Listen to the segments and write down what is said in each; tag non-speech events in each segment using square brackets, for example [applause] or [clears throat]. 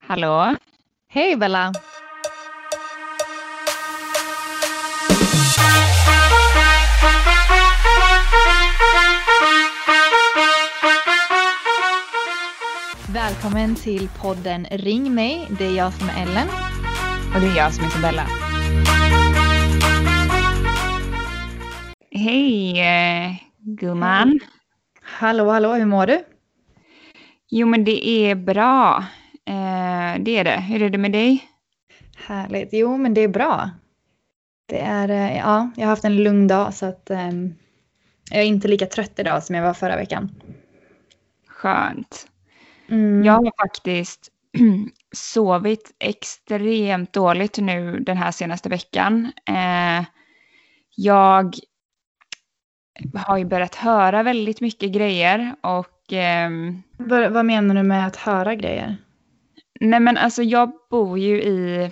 Hallå? Hej Bella! Välkommen till podden Ring mig. Det är jag som är Ellen. Och det är jag som är Isabella. Hej eh, gumman. Hallå, hallå, hur mår du? Jo men det är bra. Eh, det är det. Hur är det med dig? Härligt. Jo, men det är bra. Det är, eh, ja, jag har haft en lugn dag så att eh, jag är inte lika trött idag som jag var förra veckan. Skönt. Mm. Jag har faktiskt [clears throat] sovit extremt dåligt nu den här senaste veckan. Eh, jag har ju börjat höra väldigt mycket grejer och ehm, Vad, vad menar du med att höra grejer? Nej men alltså jag bor ju i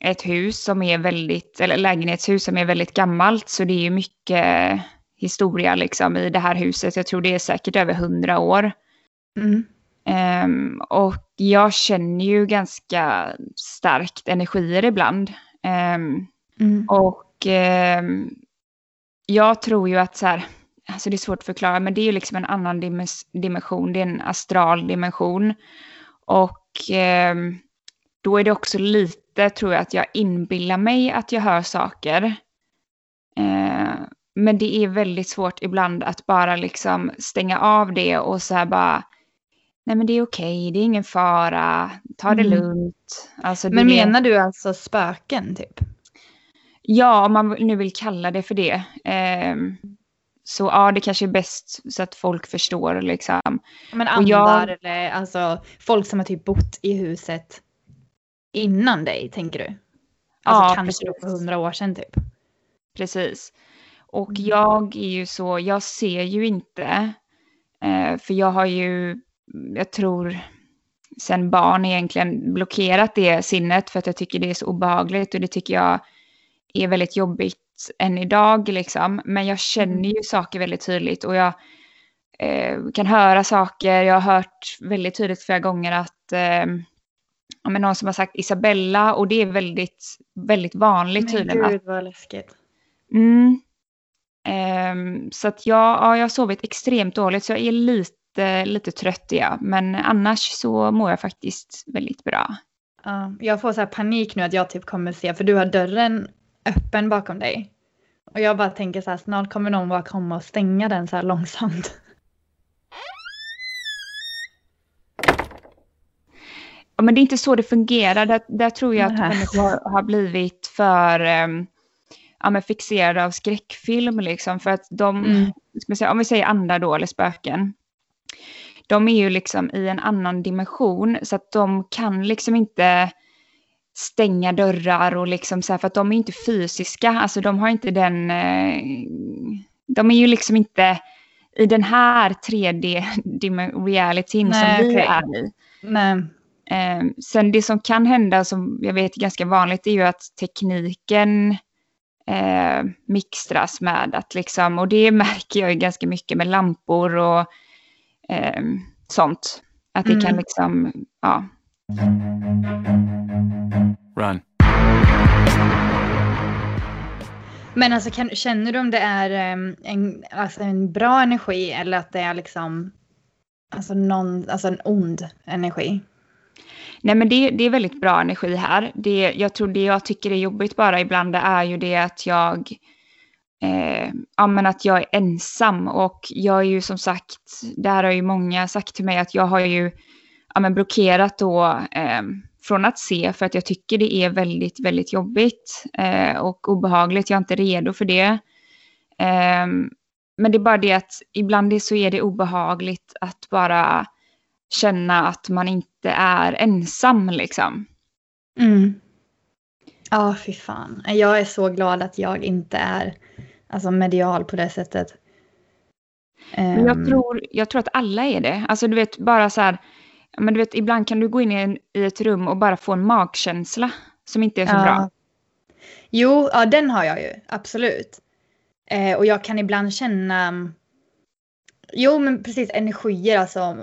ett hus som är väldigt, eller lägenhetshus som är väldigt gammalt så det är ju mycket historia liksom i det här huset. Jag tror det är säkert över hundra år. Mm. Ehm, och jag känner ju ganska starkt energier ibland. Ehm, Mm. och ehm, jag tror ju att så här, alltså det är svårt att förklara, men det är ju liksom en annan dimension, det är en astral dimension. Och ehm, då är det också lite, tror jag, att jag inbillar mig att jag hör saker. Eh, men det är väldigt svårt ibland att bara liksom stänga av det och så här bara, nej men det är okej, det är ingen fara, ta det Mm. lugnt. Alltså, Men det- menar du alltså spöken typ? Ja, om man nu vill kalla det för det. Ehm, så ja, det kanske är bäst så att folk förstår liksom. Men andar jag- eller alltså folk som har typ bott i huset innan dig, tänker du? Alltså Ja, kanske då precis. för hundra år sedan typ. Precis. Och Mm. jag är ju så, jag ser ju inte. Eh, för jag har ju, jag tror, sen barn egentligen blockerat det sinnet för att jag tycker det är så obehagligt och det tycker jag är väldigt jobbigt än idag liksom. Men jag känner ju saker väldigt tydligt och jag eh, kan höra saker. Jag har hört väldigt tydligt flera gånger att eh, ja, men någon som har sagt Isabella och det är väldigt, väldigt vanligt tydligen. att- gud vad läskigt. Mm. Ehm, så att jag, ja, jag har sovit extremt dåligt så jag är lite, lite trött är jag. Men annars så mår jag faktiskt väldigt bra. Ja, jag får så här panik nu att jag typ kommer se, för du har dörren öppen bakom dig. Och jag bara tänker så här, snart kommer någon bara komma och stänga den så här långsamt. Ja, men det är inte så det fungerar. Där, där tror jag att människor har, har blivit för ehm, ja, men fixerade av skräckfilm. Liksom, för att de, Mm. säga, om vi säger andar då, eller spöken. De är ju liksom i en annan dimension så att de kan liksom inte stänga dörrar och liksom så här, för att de är inte fysiska, alltså de har inte den, eh, de är ju liksom inte i den här 3D-realityn som vi okej. är i. Nej. Eh, sen det som kan hända, som jag vet är ganska vanligt, är ju att tekniken eh, mixtras med att liksom, och det märker jag ju ganska mycket med lampor och eh, sånt. Att det Mm. kan liksom, ja. Run. Men alltså kan, känner du om det är em, en, alltså en bra energi eller att det är liksom alltså någon, alltså en ond energi? Nej men det, det är väldigt bra energi här. Det, jag tror det jag tycker är jobbigt bara ibland det är ju det att jag eh, ja, men att jag är ensam och jag är ju som sagt, där har ju många sagt till mig att jag har ju ja, men blockerat då eh, från att se för att jag tycker det är väldigt, väldigt jobbigt eh, och obehagligt. Jag är inte redo för det. Eh, men det är bara det att ibland är- så är det obehagligt att bara känna att man inte är ensam liksom. Mm. Ja, fy fan. Jag är så glad att jag inte är alltså, medial på det sättet. Ehm, jag tror, jag tror att alla är det. Alltså du vet, bara så här, men du vet, ibland kan du gå in i, en, i ett rum och bara få en magkänsla som inte är så Ja. bra. Jo, ja, den har jag ju. Absolut. Eh, och jag kan ibland känna mm, Jo, men precis energier alltså.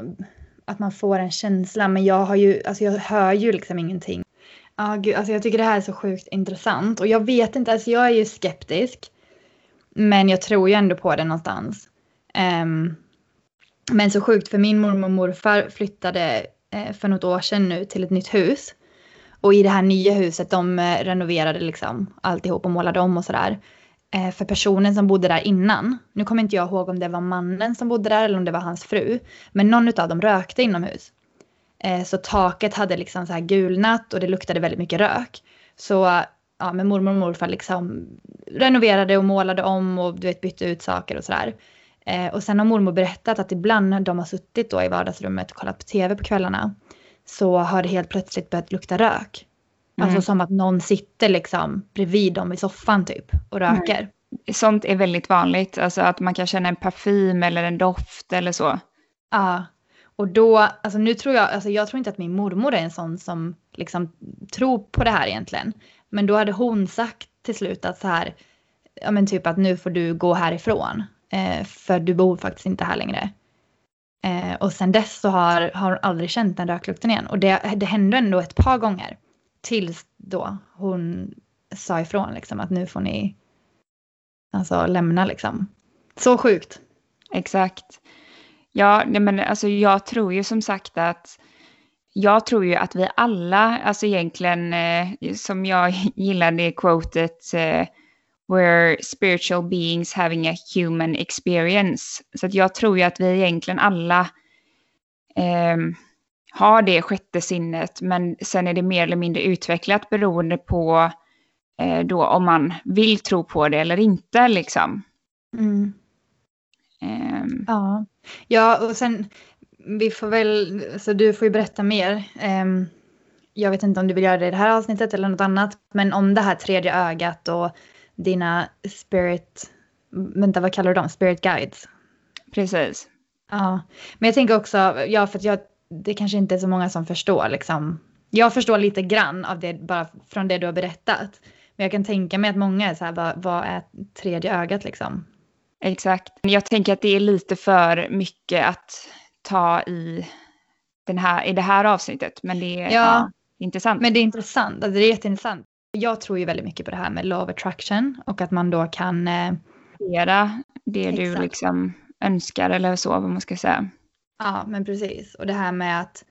Att man får en känsla. Men jag har ju, alltså jag hör ju liksom ingenting. Ja, gud, alltså jag tycker det här är så sjukt intressant. Och jag vet inte, alltså jag är ju skeptisk. Men jag tror ju ändå på det någonstans. Um, men så sjukt för min mormor och morfar flyttade eh, för något år sedan nu till ett nytt hus. Och i det här nya huset, de eh, renoverade liksom alltihop och målade om och sådär. Eh, för personen som bodde där innan, nu kommer inte jag ihåg om det var mannen som bodde där eller om det var hans fru, men någon av dem rökte inomhus. Eh, så taket hade liksom så här gulnat och det luktade väldigt mycket rök. Så ja, men mormor och morfar liksom renoverade och målade om och du vet bytte ut saker och sådär. Eh, och sen har mormor berättat att ibland när de har suttit då i vardagsrummet och kollat på tv på kvällarna så har det helt plötsligt börjat lukta rök. Alltså mm. Alltså som att någon sitter liksom bredvid dem i soffan typ och röker. Mm. Sånt är väldigt vanligt, alltså att man kan känna en parfym eller en doft eller så. Ja, och då, alltså nu tror jag, alltså jag tror inte att min mormor är en sån som liksom tror på det här egentligen. Men då hade hon sagt till slut att så här, ja men typ att nu får du gå härifrån. Eh, för du bor faktiskt inte här längre. Eh, och sen dess så har, har hon aldrig känt den röklukten igen. Och det, det hände ändå ett par gånger. Tills då hon sa ifrån liksom att nu får ni alltså lämna liksom. Så sjukt. Exakt. Ja, men alltså jag tror ju som sagt att jag tror ju att vi alla, alltså egentligen eh, som jag [laughs] gillar det quotet eh, We're spiritual beings having a human experience. Så att jag tror ju att vi egentligen alla eh, har det sjätte sinnet, men sen är det mer eller mindre utvecklat beroende på eh, då om man vill tro på det eller inte liksom. Mm. Um. Ja. ja, och sen vi får väl, så du får ju berätta mer. Um, jag vet inte om du vill göra det i det här avsnittet eller något annat, men om det här tredje ögat och dina spirit, vänta vad kallar du dem, spirit guides? Precis. Ja, men jag tänker också, ja för att jag, det kanske inte är så många som förstår liksom. Jag förstår lite grann av det bara från det du har berättat. Men jag kan tänka mig att många är så här, vad, vad är tredje ögat liksom? Exakt. Jag tänker att det är lite för mycket att ta i, den här, i det här avsnittet. Men det är ja, ja, intressant. Men det är intressant. Alltså det är jätteintressant. Jag tror ju väldigt mycket på det här med law of attraction och att man då kan... Eh, det exakt. du liksom önskar eller så, vad man ska säga. Ja, men precis. Och det här med att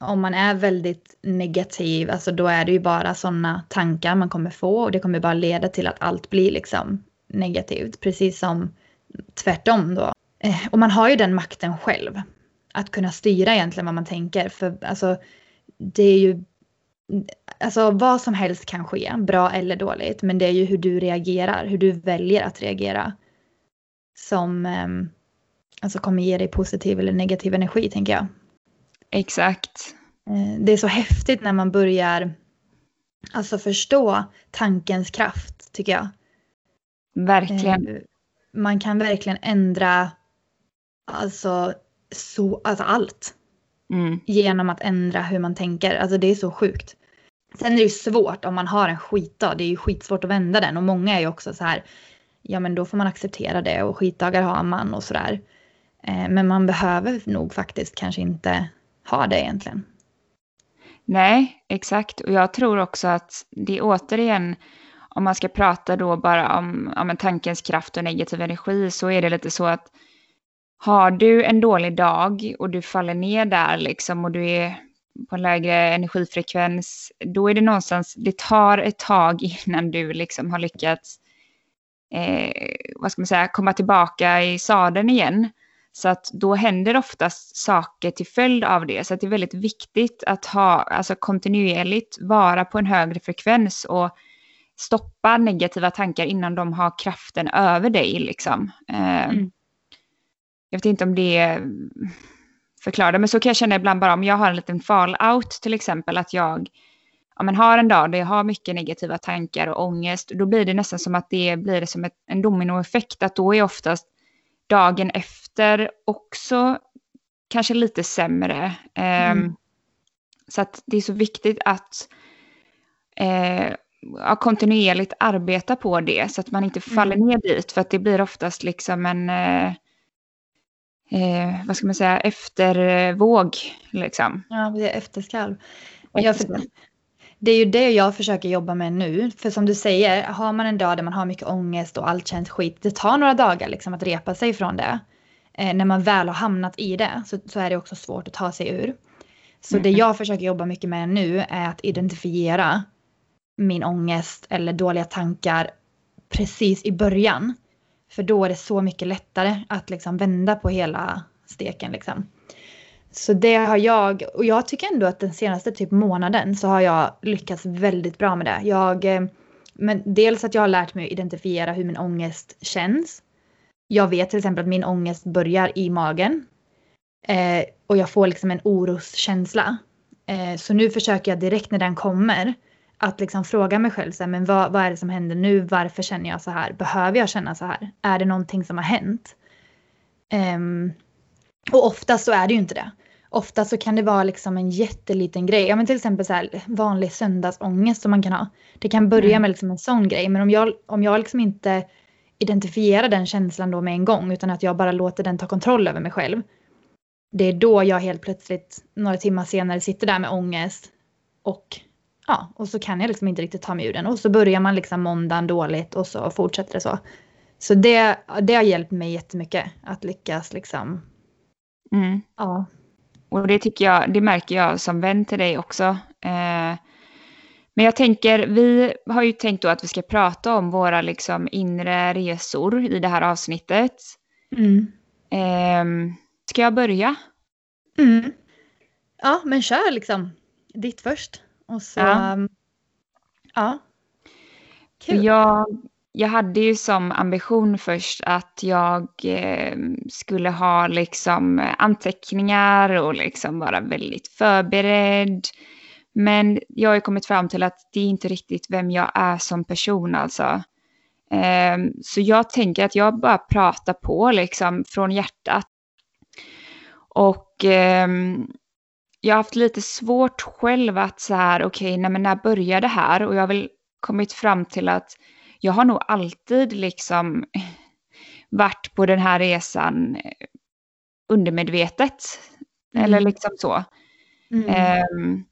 om man är väldigt negativ, alltså då är det ju bara sådana tankar man kommer få och det kommer bara leda till att allt blir liksom negativt. Precis som tvärtom då. Eh, och man har ju den makten själv. Att kunna styra egentligen vad man tänker. För alltså det är ju Alltså vad som helst kan ske, bra eller dåligt. Men det är ju hur du reagerar, hur du väljer att reagera. Som eh, alltså kommer ge dig positiv eller negativ energi tänker jag. Exakt. Eh, det är så häftigt när man börjar alltså förstå tankens kraft tycker jag. Verkligen. Eh, man kan verkligen ändra alltså, så, alltså allt. Mm. Genom att ändra hur man tänker. Alltså det är så sjukt. Sen är det ju svårt om man har en skitdag. Det är ju skitsvårt att vända den. Och många är ju också så här. Ja men då får man acceptera det och skitdagar har man och sådär. Eh, men man behöver nog faktiskt kanske inte ha det egentligen. Nej, exakt. Och jag tror också att det är återigen, om man ska prata då bara om, om tankens kraft och negativ energi, så är det lite så att har du en dålig dag och du faller ner där liksom och du är på en lägre energifrekvens, då är det någonstans, det tar ett tag [laughs] innan du liksom har lyckats, eh, vad ska man säga, komma tillbaka i sadeln igen. Så att då händer oftast saker till följd av det. Så att det är väldigt viktigt att ha, alltså kontinuerligt vara på en högre frekvens och stoppa negativa tankar innan de har kraften över dig. Liksom. Eh, mm. Jag vet inte om det förklarar men så kan jag känna ibland bara om jag har en liten fallout till exempel, att jag ja, men har en dag där jag har mycket negativa tankar och ångest, då blir det nästan som att det blir som ett, en dominoeffekt, att då är oftast dagen efter också kanske lite sämre. Ehm, mm. så att det är så viktigt att eh, kontinuerligt arbeta på det så att man inte faller mm. ner dit. För att det blir oftast liksom en... Eh, eh, vad ska man säga, eftervåg. Liksom. Ja, det är efterskalv. Ja, för det är ju det jag försöker jobba med nu. För som du säger, har man en dag där man har mycket ångest och allt känns skit, det tar några dagar liksom att repa sig från det. Eh, när man väl har hamnat i det så, så, är det också svårt att ta sig ur. Så mm. det jag försöker jobba mycket med nu är att identifiera min ångest eller dåliga tankar precis i början. För då är det så mycket lättare att liksom vända på hela steken. Liksom. Så det har jag, och jag tycker ändå att den senaste typ månaden så har jag lyckats väldigt bra med det. Jag, eh, men dels att jag har lärt mig att identifiera hur min ångest känns. Jag vet till exempel att min ångest börjar i magen. Eh, och jag får liksom en oroskänsla. Eh, så nu försöker jag direkt när den kommer att liksom fråga mig själv, så här, men vad, vad är det som händer nu? Varför känner jag så här? Behöver jag känna så här? Är det någonting som har hänt? Um, och oftast så är det ju inte det. Ofta så kan det vara liksom en jätteliten grej. Ja men till exempel så här vanlig söndagsångest som man kan ha. Det kan börja mm. med liksom en sån grej. Men om jag, om jag liksom inte identifierar den känslan då med en gång utan att jag bara låter den ta kontroll över mig själv. Det är då jag helt plötsligt några timmar senare sitter där med ångest och ja, och så kan jag liksom inte riktigt ta mig ur den. Och så börjar man liksom måndagen dåligt och så fortsätter det så. Så det, det har hjälpt mig jättemycket att lyckas liksom. Mm. Ja. Och det tycker jag, det märker jag som vän till dig också. Eh, men jag tänker, vi har ju tänkt då att vi ska prata om våra liksom inre resor i det här avsnittet. Mm. Eh, ska jag börja? Mm. Ja, men kör liksom. Ditt först. Och så, ja. Um, ja. Kul. Jag, jag hade ju som ambition först att jag eh, skulle ha liksom anteckningar och liksom vara väldigt förberedd. Men jag har kommit fram till att det är inte riktigt vem jag är som person alltså. Eh, så jag tänker att jag bara pratar på liksom från hjärtat. Och eh, jag har haft lite svårt själv att så här, okej, okay, när började det här? Och jag har väl kommit fram till att jag har nog alltid liksom [laughs] varit på den här resan eh, undermedvetet. Mm. Eller liksom så. Mm. Um,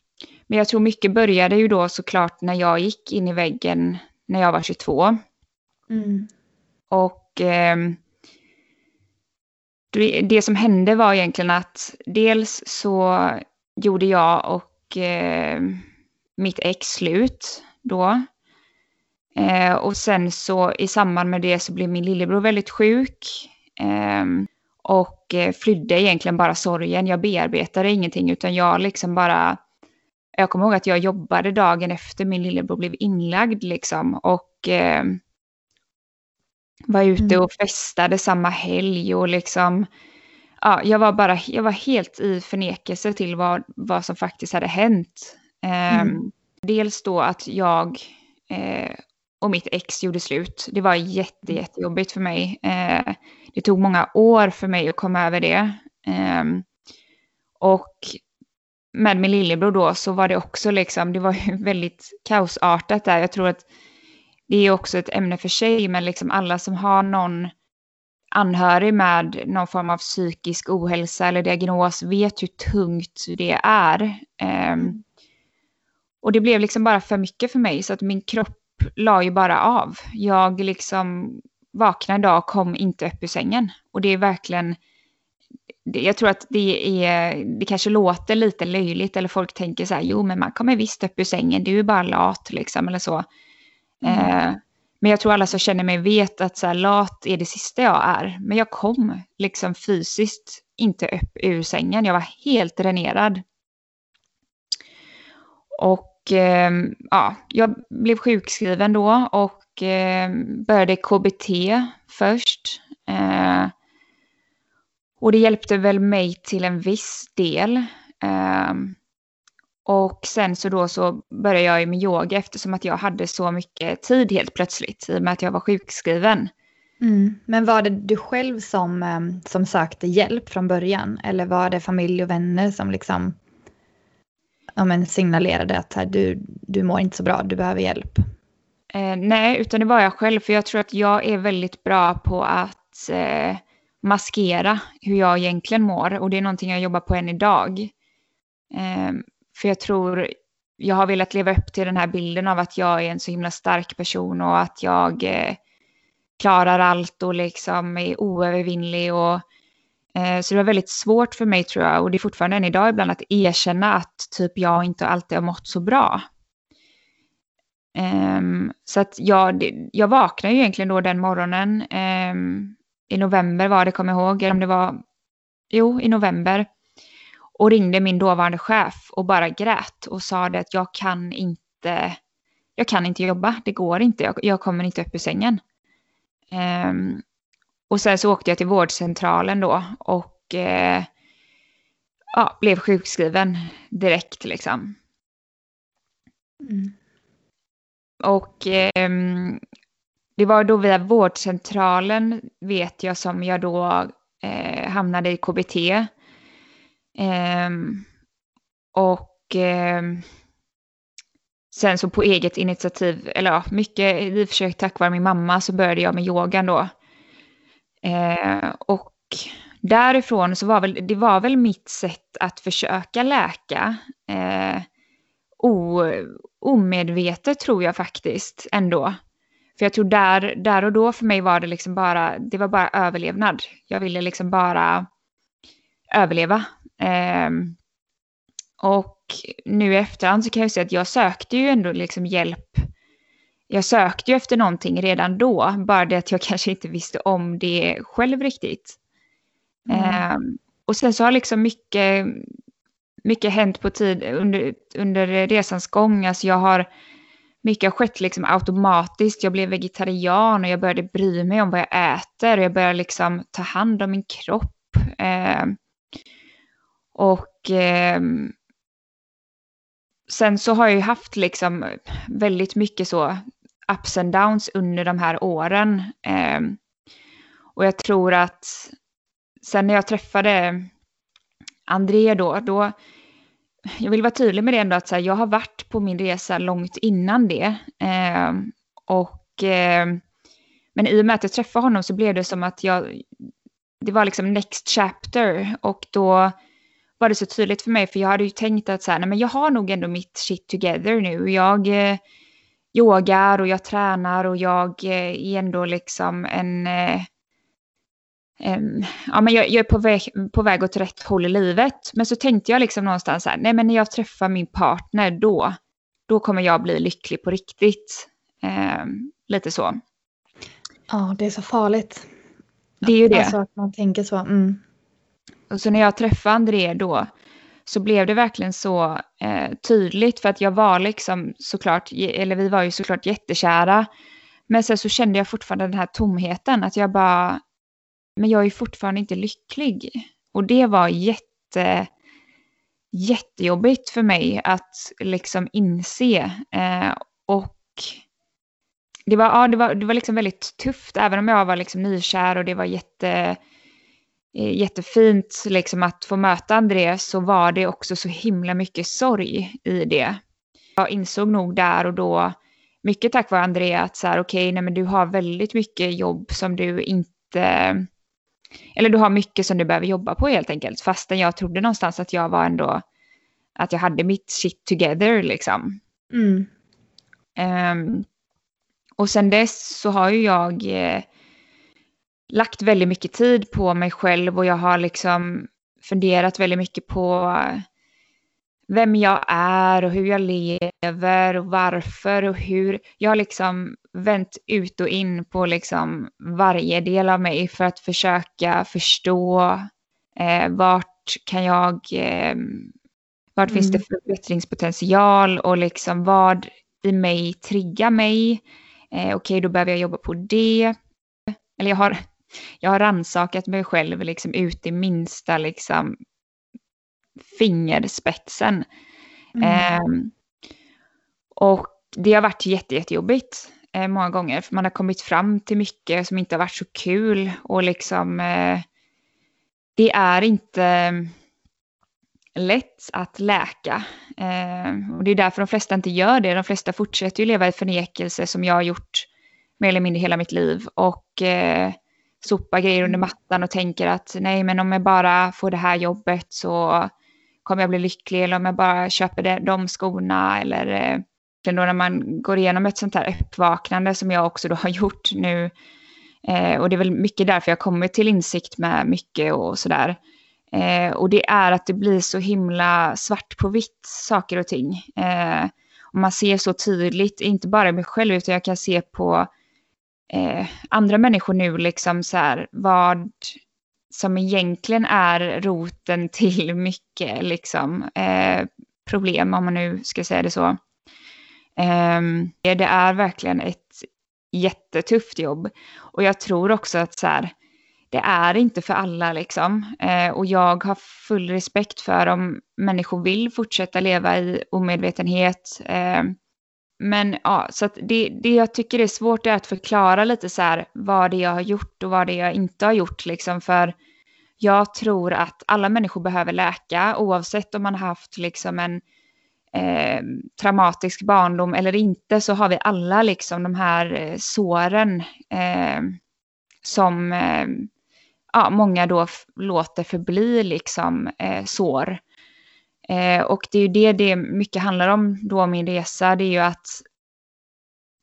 men jag tror mycket började ju då såklart när jag gick in i väggen när jag var 22. Mm. Och um, det som hände var egentligen att dels så gjorde jag och eh, mitt ex slut då. Eh, och sen så i samband med det så blev min lillebror väldigt sjuk. Eh, och flydde egentligen bara sorgen. Jag bearbetade ingenting utan jag liksom bara... Jag kommer ihåg att jag jobbade dagen efter min lillebror blev inlagd liksom. Och eh, var ute mm. och festade samma helg och liksom ja, jag var bara jag var helt i förnekelse till vad, vad som faktiskt hade hänt. Eh, mm. Dels då att jag eh, och mitt ex gjorde slut. Det var jätte, jättejobbigt för mig. Eh, det tog många år för mig att komma över det. Ehm, och med min lillebror då så var det också liksom, det var ju [laughs] väldigt kaosartat där. Jag tror att det är också ett ämne för sig, men liksom alla som har någon anhörig med någon form av psykisk ohälsa eller diagnos vet hur tungt det är. Um, och det blev liksom bara för mycket för mig så att min kropp la ju bara av. Jag liksom vaknade en dag och kom inte upp ur sängen. Och det är verkligen, jag tror att det, är, det kanske låter lite löjligt eller folk tänker så här, jo men man kommer visst upp ur sängen, du är bara lat liksom eller så. Mm. Uh, men jag tror alla som känner mig vet att så här, lat är det sista jag är. Men jag kom liksom fysiskt inte upp ur sängen. Jag var helt dränerad. Och eh, ja, jag blev sjukskriven då och eh, började KBT först. Eh, och det hjälpte väl mig till en viss del. Eh, och sen så då så började jag med yoga eftersom att jag hade så mycket tid helt plötsligt i och med att jag var sjukskriven. Mm. Men var det du själv som, ehm, som sökte hjälp från början eller var det familj och vänner som liksom ja, men signalerade att här, du, du mår inte så bra, du behöver hjälp? Eh, nej, utan det var jag själv för jag tror att jag är väldigt bra på att eh, maskera hur jag egentligen mår och det är någonting jag jobbar på än idag. Eh, för jag tror jag har velat leva upp till den här bilden av att jag är en så himla stark person och att jag eh, klarar allt och liksom är oövervinnlig. Och, eh, så det var väldigt svårt för mig tror jag och det är fortfarande än idag ibland att erkänna att typ jag inte alltid har mått så bra. Um, så att jag, jag vaknade ju egentligen då den morgonen. Um, I november var det, kommer jag ihåg. Eller om det var, jo, i november. Och ringde min dåvarande chef och bara grät och sa det att jag kan inte, jag kan inte jobba. Det går inte. Jag, jag kommer inte upp ur sängen. Um, och sen så åkte jag till vårdcentralen då och uh, ja, blev sjukskriven direkt liksom. Mm. Och eh, det var då via vårdcentralen vet jag som jag då eh, hamnade i KBT. Eh, och ehm, sen så på eget initiativ, eller ja, mycket i försök tack vare min mamma så började jag med yogan då. Eh, och därifrån så var väl, det var väl mitt sätt att försöka läka. Eh, o, omedvetet tror jag faktiskt ändå. För jag tror där, där och då för mig var det liksom bara, det var bara överlevnad. Jag ville liksom bara överleva. Eh, och nu i efterhand så kan jag säga att jag sökte ju ändå liksom hjälp. Jag sökte ju efter någonting redan då, bara det att jag [laughs] kanske inte visste om det själv riktigt. Mm. Eh, och sen så har liksom mycket mycket hänt på tid under, under resans gång. Alltså jag har, mycket har skett liksom automatiskt. Jag blev vegetarian och jag började bry mig om vad jag äter. Och jag började liksom ta hand om min kropp. Eh, och eh, sen så har jag ju haft liksom väldigt mycket så ups and downs under de här åren. Eh, och jag tror att sen när jag träffade André då, då jag vill vara tydlig med det ändå att så här, jag har varit på min resa långt innan det. Eh, och, eh, men i och med att jag träffade honom så blev det som att jag, det var liksom next chapter och då var det så tydligt för mig för jag hade ju tänkt att så här, nej, men jag har nog ändå mitt shit together nu. Jag eh, yogar och jag tränar och jag eh, är ändå liksom en eh, ja, men jag, jag, är på väg, på väg åt rätt håll i livet. Men så tänkte jag liksom någonstans här, nej men när jag träffar min partner då, då kommer jag bli lycklig på riktigt. Eh, lite så. Ja, det är så farligt. Det är ju det. Alltså att man tänker så. Mm. Och så när jag träffade André då, så blev det verkligen så eh, tydligt för att jag var liksom såklart, eller vi var ju såklart jättekära. Men sen så kände jag fortfarande den här tomheten, att jag bara, men jag är fortfarande inte lycklig. Och det var jätte, jättejobbigt för mig att liksom inse. Eh, och det var, ja, det var, det var liksom väldigt tufft, även om jag var liksom nykär och det var jätte, jättefint liksom att få möta Andreas så var det också så himla mycket sorg i det. Jag insåg nog där och då, mycket tack vare Andreas, att så här, okej, okay, du har väldigt mycket jobb som du inte eller du har mycket som du behöver jobba på helt enkelt. Fastän jag trodde någonstans att jag var ändå, att jag hade mitt shit together liksom. Mm. Um, och sen dess så har ju jag eh, lagt väldigt mycket tid på mig själv och jag har liksom funderat väldigt mycket på vem jag är och hur jag lever och varför och hur. Jag har liksom vänt ut och in på liksom varje del av mig för att försöka förstå eh, vart kan jag, eh, vart mm. finns det förbättringspotential och liksom vad i mig triggar mig. Eh, Okej, okay, då behöver jag jobba på det. Eller jag har, jag har ransakat mig själv liksom ut i minsta liksom fingerspetsen. Mm. Eh, och det har varit jätte, jättejobbigt eh, många gånger. För man har kommit fram till mycket som inte har varit så kul. Och liksom, eh, det är inte lätt att läka. Eh, och det är därför de flesta inte gör det. De flesta fortsätter ju leva i förnekelse som jag har gjort mer eller mindre hela mitt liv. Och eh, sopar grejer under mattan och tänker att nej men om jag bara får det här jobbet så kommer jag bli lycklig eller om jag bara köper det, de skorna eller eh, då när man går igenom ett sånt här uppvaknande som jag också då [laughs] har gjort nu eh, och det är väl mycket därför jag kommer till insikt med mycket och sådär. Eh, och det är att det blir så himla svart på vitt saker och ting. Eh, och man ser så tydligt, inte bara mig själv utan jag kan se på eh, andra människor nu liksom så här vad som egentligen är roten [laughs] till mycket liksom, eh, problem, om man nu ska säga det så. Eh, det är verkligen ett jättetufft jobb. Och jag tror också att så här, det är inte för alla liksom. Eh, och jag har full respekt för om människor vill fortsätta leva i omedvetenhet. Eh, men ja, så att det, det jag tycker är svårt är att förklara lite så här vad det är jag har gjort och vad det är jag inte har gjort liksom. För jag tror att alla människor behöver läka oavsett om man har haft liksom en eh, traumatisk barndom eller inte så har vi alla liksom de här eh, såren eh, som eh, ja, många då låter förbli liksom eh, sår. Eh, och det är ju det det mycket handlar om då min resa, det är ju att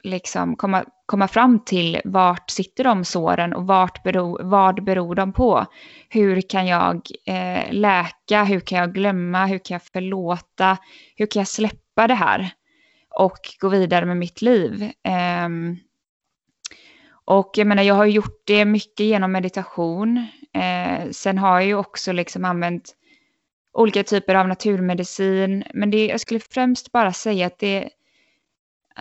liksom komma, komma fram till vart sitter de såren och vart beror, vad beror de på? Hur kan jag eh, läka? Hur kan jag glömma? Hur kan jag förlåta? Hur kan jag släppa det här? Och gå vidare med mitt liv. Eh, och jag menar, jag har gjort det mycket genom meditation. Eh, sen har jag ju också liksom använt olika typer av naturmedicin. Men det, jag skulle främst bara säga att det,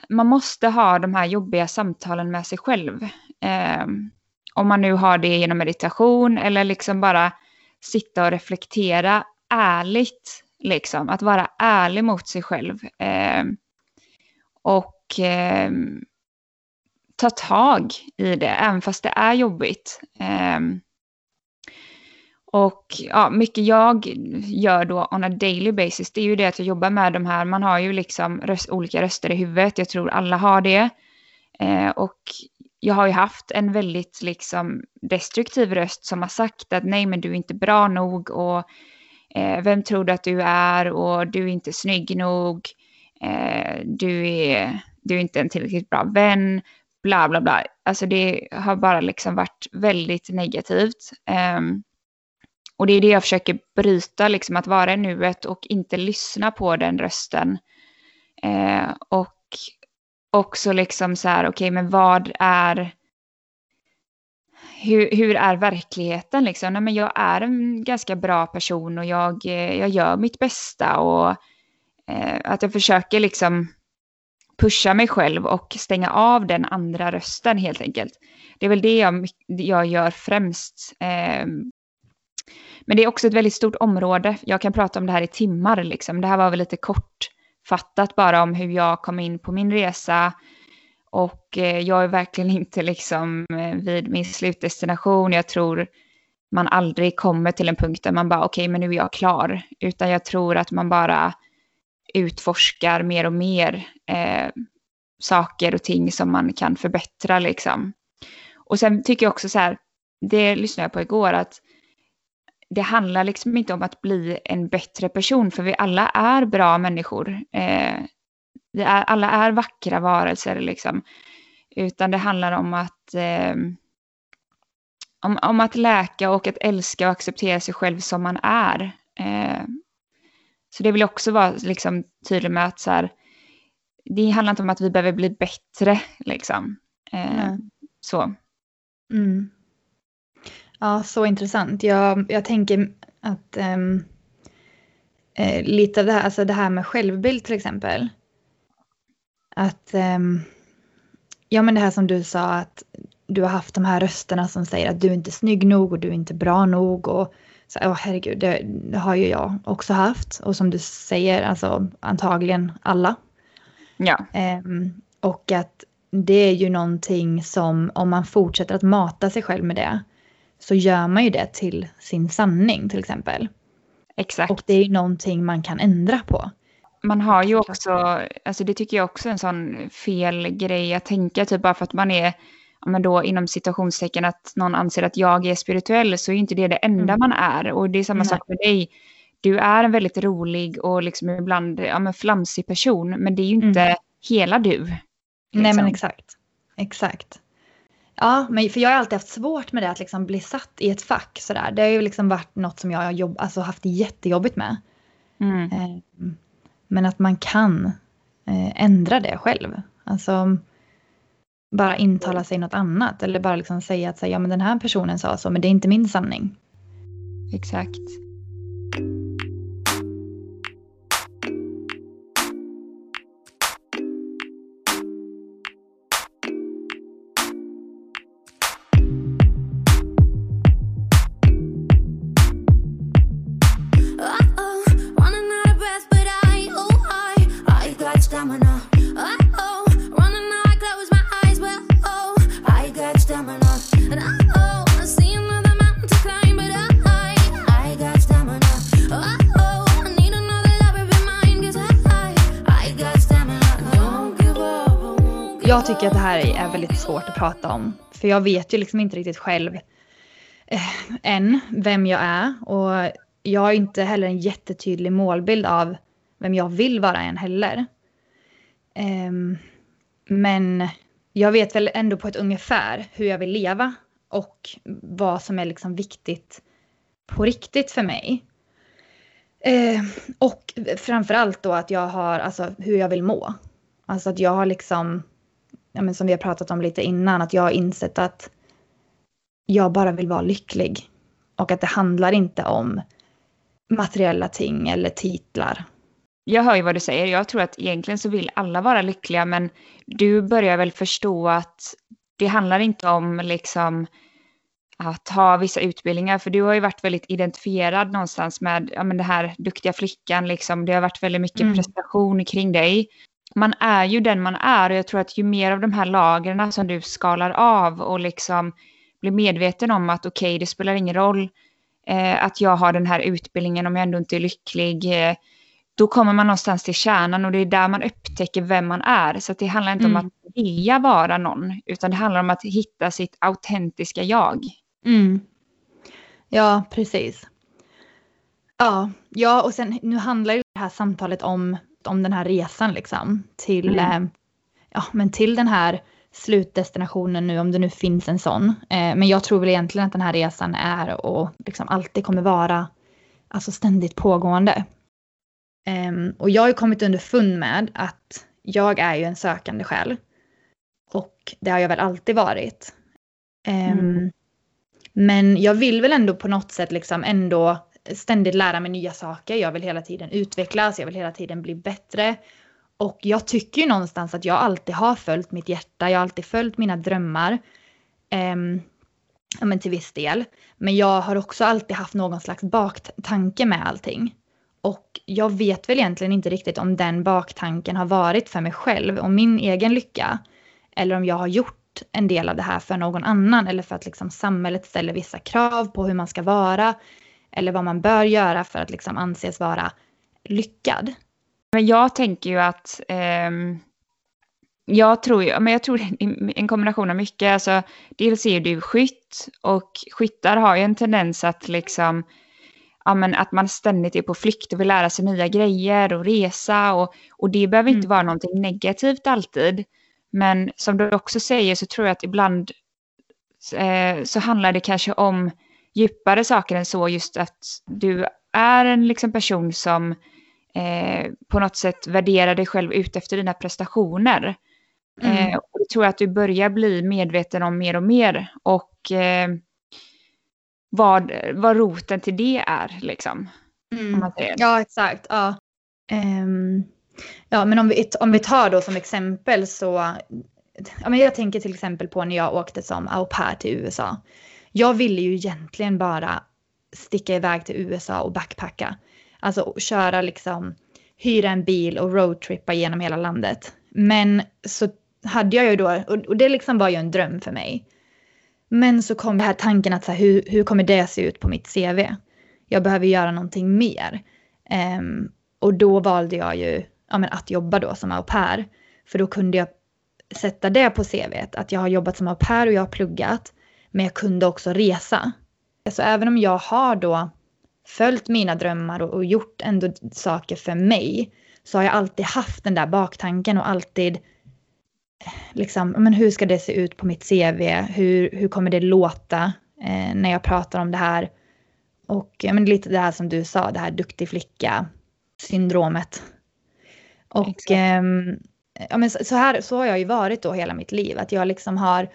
man måste ha de här jobbiga samtalen med sig själv. Eh, om man nu har det genom meditation eller liksom bara sitta och reflektera ärligt. Liksom, att vara ärlig mot sig själv. Eh, och eh, ta tag i det, även fast det är jobbigt. Eh, och ja, mycket jag gör då on a daily basis, det är ju det att jag jobbar med de här, man har ju liksom röst, olika röster i huvudet, jag tror alla har det. Eh, och jag har ju haft en väldigt liksom destruktiv röst som har sagt att nej men du är inte bra nog och eh, vem tror du att du är och du är inte snygg nog, eh, du, är, du är inte en tillräckligt bra vän, bla bla bla. Alltså det har bara liksom varit väldigt negativt. Um, och det är det jag försöker bryta, liksom att vara i nuet och inte lyssna på den rösten. Eh, och också liksom så här, okej, okay, men vad är... Hur, hur är verkligheten liksom? Nej, men jag är en ganska bra person och jag, eh, jag gör mitt bästa och eh, att jag försöker liksom pusha mig själv och stänga av den andra rösten helt enkelt. Det är väl det jag, jag gör främst. Eh, men det är också ett väldigt stort område. Jag kan prata om det här i timmar. Liksom. Det här var väl lite kortfattat bara om hur jag kom in på min resa. Och eh, jag är verkligen [laughs] inte liksom eh, vid min slutdestination. Jag tror man aldrig kommer till en punkt där man bara okej, okay, men nu är jag klar. Utan jag tror att man bara utforskar mer och mer eh, saker och ting som man kan förbättra liksom. Och sen tycker jag också så här, det lyssnade jag på igår, att det handlar liksom inte om att bli en bättre person, för vi alla är bra människor. Eh, vi är, alla är vackra varelser, liksom. Utan det handlar om att, eh, om, om att läka och att älska och acceptera sig själv som man är. Eh, så det vill jag också vara liksom, tydlig med att så här, det handlar inte om att vi behöver bli bättre. Liksom. Mm. Så. Mm. Ja, så intressant. Jag, jag tänker att um, eh, lite av det här, alltså det här med självbild till exempel. Att, um, ja men det här som du sa att du har haft de här rösterna som säger att du är inte snygg nog och du är inte bra nog och så, oh, herregud, det, det har ju jag också haft och som du säger, alltså antagligen alla. Ja. Um, och att det är ju någonting som om man fortsätter att mata sig själv med det så gör man ju det till sin sanning till exempel. Exakt. Och det är ju någonting man kan ändra på. Man har ju också, alltså det tycker jag också är en sån fel grej att tänka, typ bara för att man är ja, men då inom citationstecken att någon anser att jag är spirituell så är inte det det enda mm. man är. Och det är samma Nej. sak med dig. Du är en väldigt rolig och liksom ibland ja, men flamsig person, men det är ju inte mm. hela du. Liksom. Nej men exakt. Exakt. Ja, men för jag har alltid haft svårt med det att liksom bli satt i ett fack sådär. Det har ju liksom varit något som jag har jobb, alltså haft jättejobbigt med. Mm. Eh, men att man kan eh, ändra det själv. Alltså bara intala sig något annat eller bara liksom säga att ja, men den här personen sa så men det är inte min sanning. Exakt. Prata om. För jag vet ju liksom inte riktigt själv eh, än vem jag är. Och jag har inte heller en jättetydlig målbild av vem jag vill vara än heller. Eh, men jag vet väl ändå på ett ungefär hur jag vill leva och vad som är liksom viktigt på riktigt för mig. Eh, och framförallt då att jag har, alltså hur jag vill må. Alltså att jag har liksom ja, men som vi har pratat om lite innan, att jag har insett att jag bara vill vara lycklig. Och att det handlar inte om materiella ting eller titlar. Jag hör ju vad du säger. Jag tror att egentligen så vill alla vara lyckliga, men du börjar väl förstå att det handlar inte om liksom att ha vissa utbildningar, för du har ju varit väldigt identifierad någonstans med ja, men det här duktiga flickan, liksom. det har varit väldigt mycket mm. prestation kring dig man är ju den man är och jag tror att ju mer av de här lagren som du skalar av och liksom blir medveten om att okej, okay, det spelar ingen roll eh, att jag har den här utbildningen om jag ändå inte är lycklig. Eh, då kommer man någonstans till kärnan och det är där man upptäcker vem man är. Så det handlar inte mm. om att vilja vara någon, utan det handlar om att hitta sitt autentiska jag. Mm. Ja, precis. Ja, ja, och sen nu handlar ju det här samtalet om om den här resan liksom till, mm. eh, ja, men till den här slutdestinationen nu om det nu finns en sån. Eh, men jag tror väl egentligen att den här resan är och liksom alltid kommer vara alltså ständigt pågående. Eh, och jag har ju kommit underfund med att jag är ju en sökande själ. Och det har jag väl alltid varit. Ehm, mm. Men jag vill väl ändå på något sätt liksom ändå ständigt lära mig nya saker. Jag vill hela tiden utvecklas, jag vill hela tiden bli bättre. Och jag tycker ju någonstans att jag alltid har följt mitt hjärta, jag har alltid följt mina drömmar. Um, ja men till viss del. Men jag har också alltid haft någon slags baktanke med allting. Och jag vet väl egentligen inte riktigt om den baktanken har varit för mig själv och min egen lycka. Eller om jag har gjort en del av det här för någon annan eller för att liksom samhället ställer vissa krav på hur man ska vara eller vad man bör göra för att liksom anses vara lyckad. Men jag tänker ju att eh, jag tror ju, men jag tror en kombination av mycket. Alltså, dels är du skytt och skyttar har ju en tendens att liksom ja, men att man ständigt är på flykt och vill lära sig nya grejer och resa och, och det behöver inte mm. vara någonting negativt alltid. Men som du också säger så tror jag att ibland eh, så handlar det kanske om djupare saker än så, just att du är en liksom person som eh, på något sätt värderar dig själv ut efter dina prestationer. Mm. Eh, och det tror jag att du börjar bli medveten om mer och mer. Och eh, vad, vad roten till det är. Liksom, mm. Ja, exakt. Ja. Um, ja, men om vi, om vi tar då som exempel så, ja, men jag tänker till exempel på när jag åkte som au pair till USA. Jag ville ju egentligen bara sticka iväg till USA och backpacka. Alltså köra liksom, hyra en bil och roadtrippa genom hela landet. Men så hade jag ju då, och det liksom var ju en dröm för mig. Men så kom den här tanken att så här, hur, hur kommer det se ut på mitt CV? Jag behöver göra någonting mer. Um, och då valde jag ju ja, men att jobba då som au pair. För då kunde jag sätta det på CVt, att jag har jobbat som au pair och jag har pluggat, men jag kunde också resa. Så även om jag har då följt mina drömmar och, och gjort ändå saker för mig, så har jag alltid haft den där baktanken och alltid liksom, men hur ska det se ut på mitt CV? Hur, hur kommer det låta eh, när jag pratar om det här? Och men lite det här som du sa, det här duktig flicka-syndromet. Och eh, ja, men så, här, så har jag ju varit då hela mitt liv. Att jag liksom har,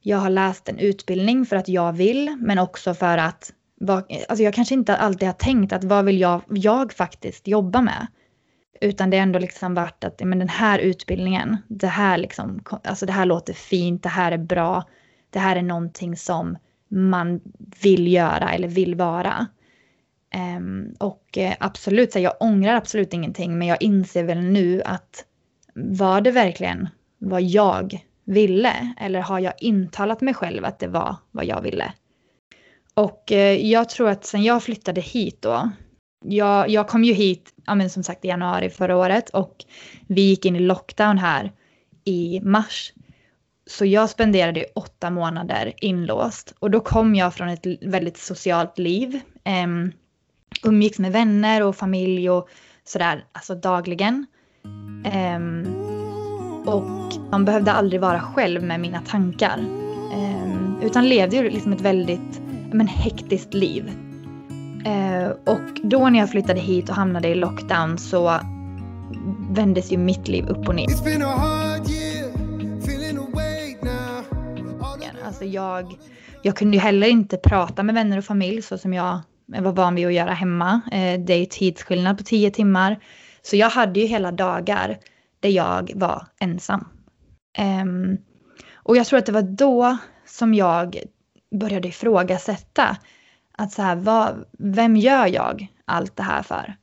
jag har läst en utbildning för att jag vill, men också för att alltså jag kanske inte alltid har tänkt att vad vill jag, jag faktiskt jobba med. Utan det är ändå liksom varit att men den här utbildningen, det här, liksom, alltså det här låter fint, det här är bra, det här är någonting som man vill göra eller vill vara. Um, och eh, absolut, så jag ångrar absolut ingenting, men jag inser väl nu att var det verkligen vad jag ville? Eller har jag intalat mig själv att det var vad jag ville? Och eh, jag tror att sen jag flyttade hit då, jag, jag kom ju hit, ja, men som sagt i januari förra året och vi gick in i lockdown här i mars. Så jag spenderade åtta månader inlåst och då kom jag från ett väldigt socialt liv. Um, umgicks med vänner och familj och sådär, alltså dagligen. Um, och man behövde aldrig vara själv med mina tankar. Um, utan levde ju liksom ett väldigt men, hektiskt liv. Uh, och då när jag flyttade hit och hamnade i lockdown så vändes ju mitt liv upp och ner. Alltså jag, jag kunde ju heller inte prata med vänner och familj så som jag var van vid att göra hemma. Eh, det är ju tidsskillnad på tio timmar. Så jag hade ju hela dagar där jag var ensam. Um, och jag tror att det var då som jag började ifrågasätta att så här, vad, vem gör jag allt det här för?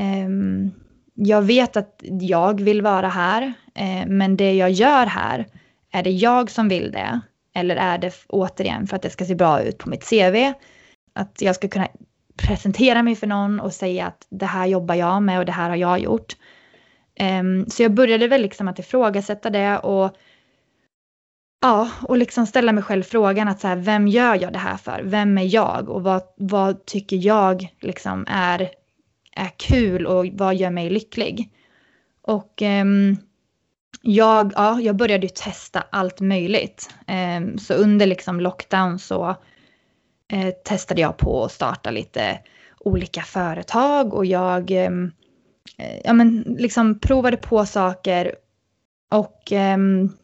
Um, jag vet att jag vill vara här, eh, men det jag gör här, är det jag som vill det? Eller är det återigen för att det ska se bra ut på mitt CV? Att jag ska kunna presentera mig för någon och säga att det här jobbar jag med och det här har jag gjort. Um, så jag började väl liksom att ifrågasätta det och ja, och liksom ställa mig själv frågan att så här, vem gör jag det här för? Vem är jag och vad, vad tycker jag liksom är, är kul och vad gör mig lycklig? Och um, jag, ja, jag började ju testa allt möjligt. Um, så under liksom lockdown så uh, testade jag på att starta lite olika företag och jag um, ja, men liksom provade på saker och um,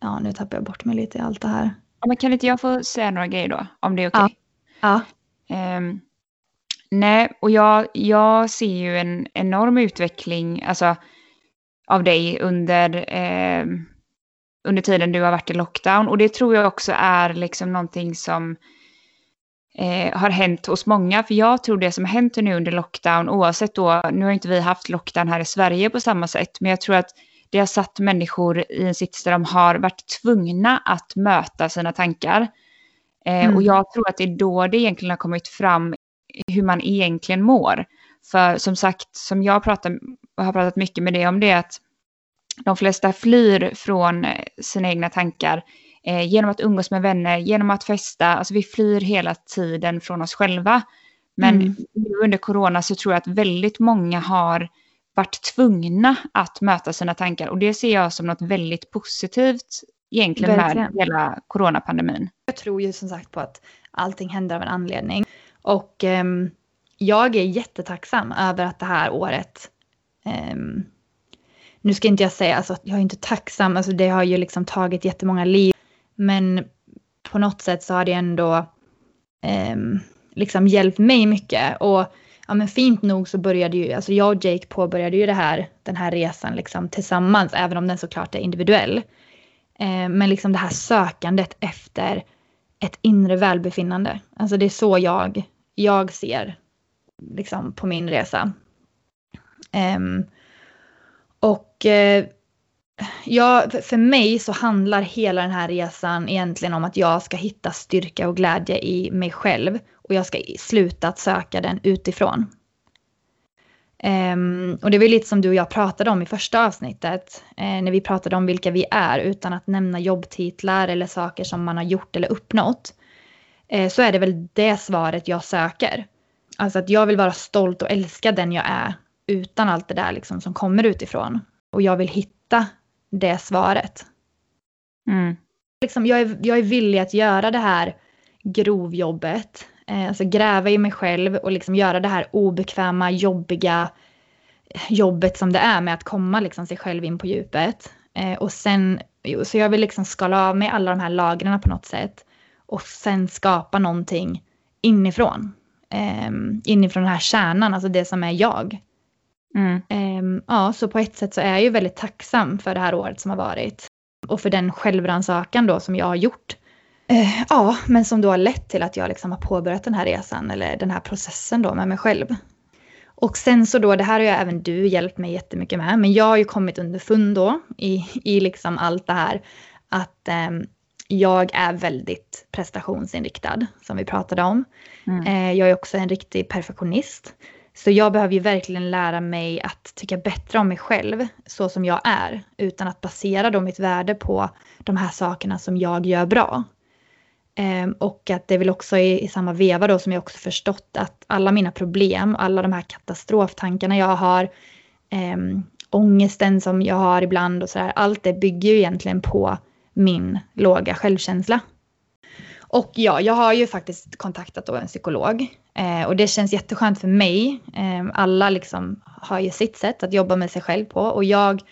ja, nu tappar jag bort mig lite i allt det här. Ja, men kan inte jag få säga några grejer då, om det är okej? Okay? Ja. ja. Um, nej, och jag, jag ser ju en enorm utveckling, alltså av dig under, eh, under tiden du har varit i lockdown. Och det tror jag också är liksom någonting som eh, har hänt hos många. För jag tror det som har hänt nu under lockdown, oavsett då, nu har inte vi haft lockdown här i Sverige på samma sätt, men jag tror att det har satt människor i en sits där de har varit tvungna att möta sina tankar. Eh, mm. Och jag tror att det är då det egentligen har kommit fram hur man egentligen mår. För som sagt, som jag pratar, har pratat mycket med dig om det, att de flesta flyr från eh, sina egna tankar eh, genom att umgås med vänner, genom att festa. Alltså vi flyr hela tiden från oss själva. Men mm. under corona så tror jag att väldigt många har varit tvungna att möta sina tankar. Och det ser jag som något väldigt positivt egentligen Verkligen. med hela coronapandemin. Jag tror ju som sagt på att allting händer av en anledning. Och um, jag är jättetacksam över att det här året um, nu ska inte jag säga, alltså jag är inte tacksam, alltså det har ju liksom tagit jättemånga liv. Men på något sätt så har det ändå eh, liksom hjälpt mig mycket. Och ja men fint nog så började ju, alltså jag och Jake påbörjade ju det här, den här resan liksom tillsammans, även om den såklart är individuell. Eh, men liksom det här sökandet efter ett inre välbefinnande. Alltså det är så jag, jag ser liksom på min resa. Eh, och eh, ja, för mig så handlar hela den här resan egentligen om att jag ska hitta styrka och glädje i mig själv och jag ska sluta att söka den utifrån. Um, och det var lite som du och jag pratade om i första avsnittet, eh, när vi pratade om vilka vi är utan att nämna jobbtitlar eller saker som man har gjort eller uppnått. Eh, så är det väl det svaret jag söker. Alltså att jag vill vara stolt och älska den jag är utan allt det där liksom som kommer utifrån. Och jag vill hitta det svaret. Mm. Liksom, jag, är, jag är villig att göra det här grovjobbet. Eh, alltså gräva i mig själv och liksom göra det här obekväma, jobbiga jobbet som det är med att komma liksom sig själv in på djupet. Eh, och sen, så jag vill liksom skala av mig alla de här lagren på något sätt. Och sen skapa någonting inifrån. Eh, inifrån den här kärnan, alltså det som är jag. Mm. Eh, ja, så på ett sätt så är jag ju väldigt tacksam för det här året som har varit. Och för den självrannsakan då som jag har gjort. Eh, ja, men som då har lett till att jag liksom har påbörjat den här resan eller den här processen då med mig själv. Och sen så då, det här har ju även du hjälpt mig jättemycket med, men jag har ju kommit underfund då i, i liksom allt det här att eh, jag är väldigt prestationsinriktad som vi pratade om. Mm. Eh, jag är också en riktig perfektionist. Så jag behöver ju verkligen lära mig att tycka bättre om mig själv så som jag är. Utan att basera då mitt värde på de här sakerna som jag gör bra. Ehm, och att det är väl också i, i, samma veva då som jag också förstått att alla mina problem, alla de här katastroftankarna jag har, um, ångesten som jag har ibland och sådär, allt det bygger ju egentligen på min låga självkänsla. Och ja, jag har ju faktiskt kontaktat då en psykolog eh, och det känns jätteskönt för mig. Eh, alla liksom har ju sitt sätt att jobba med sig själv på och jag,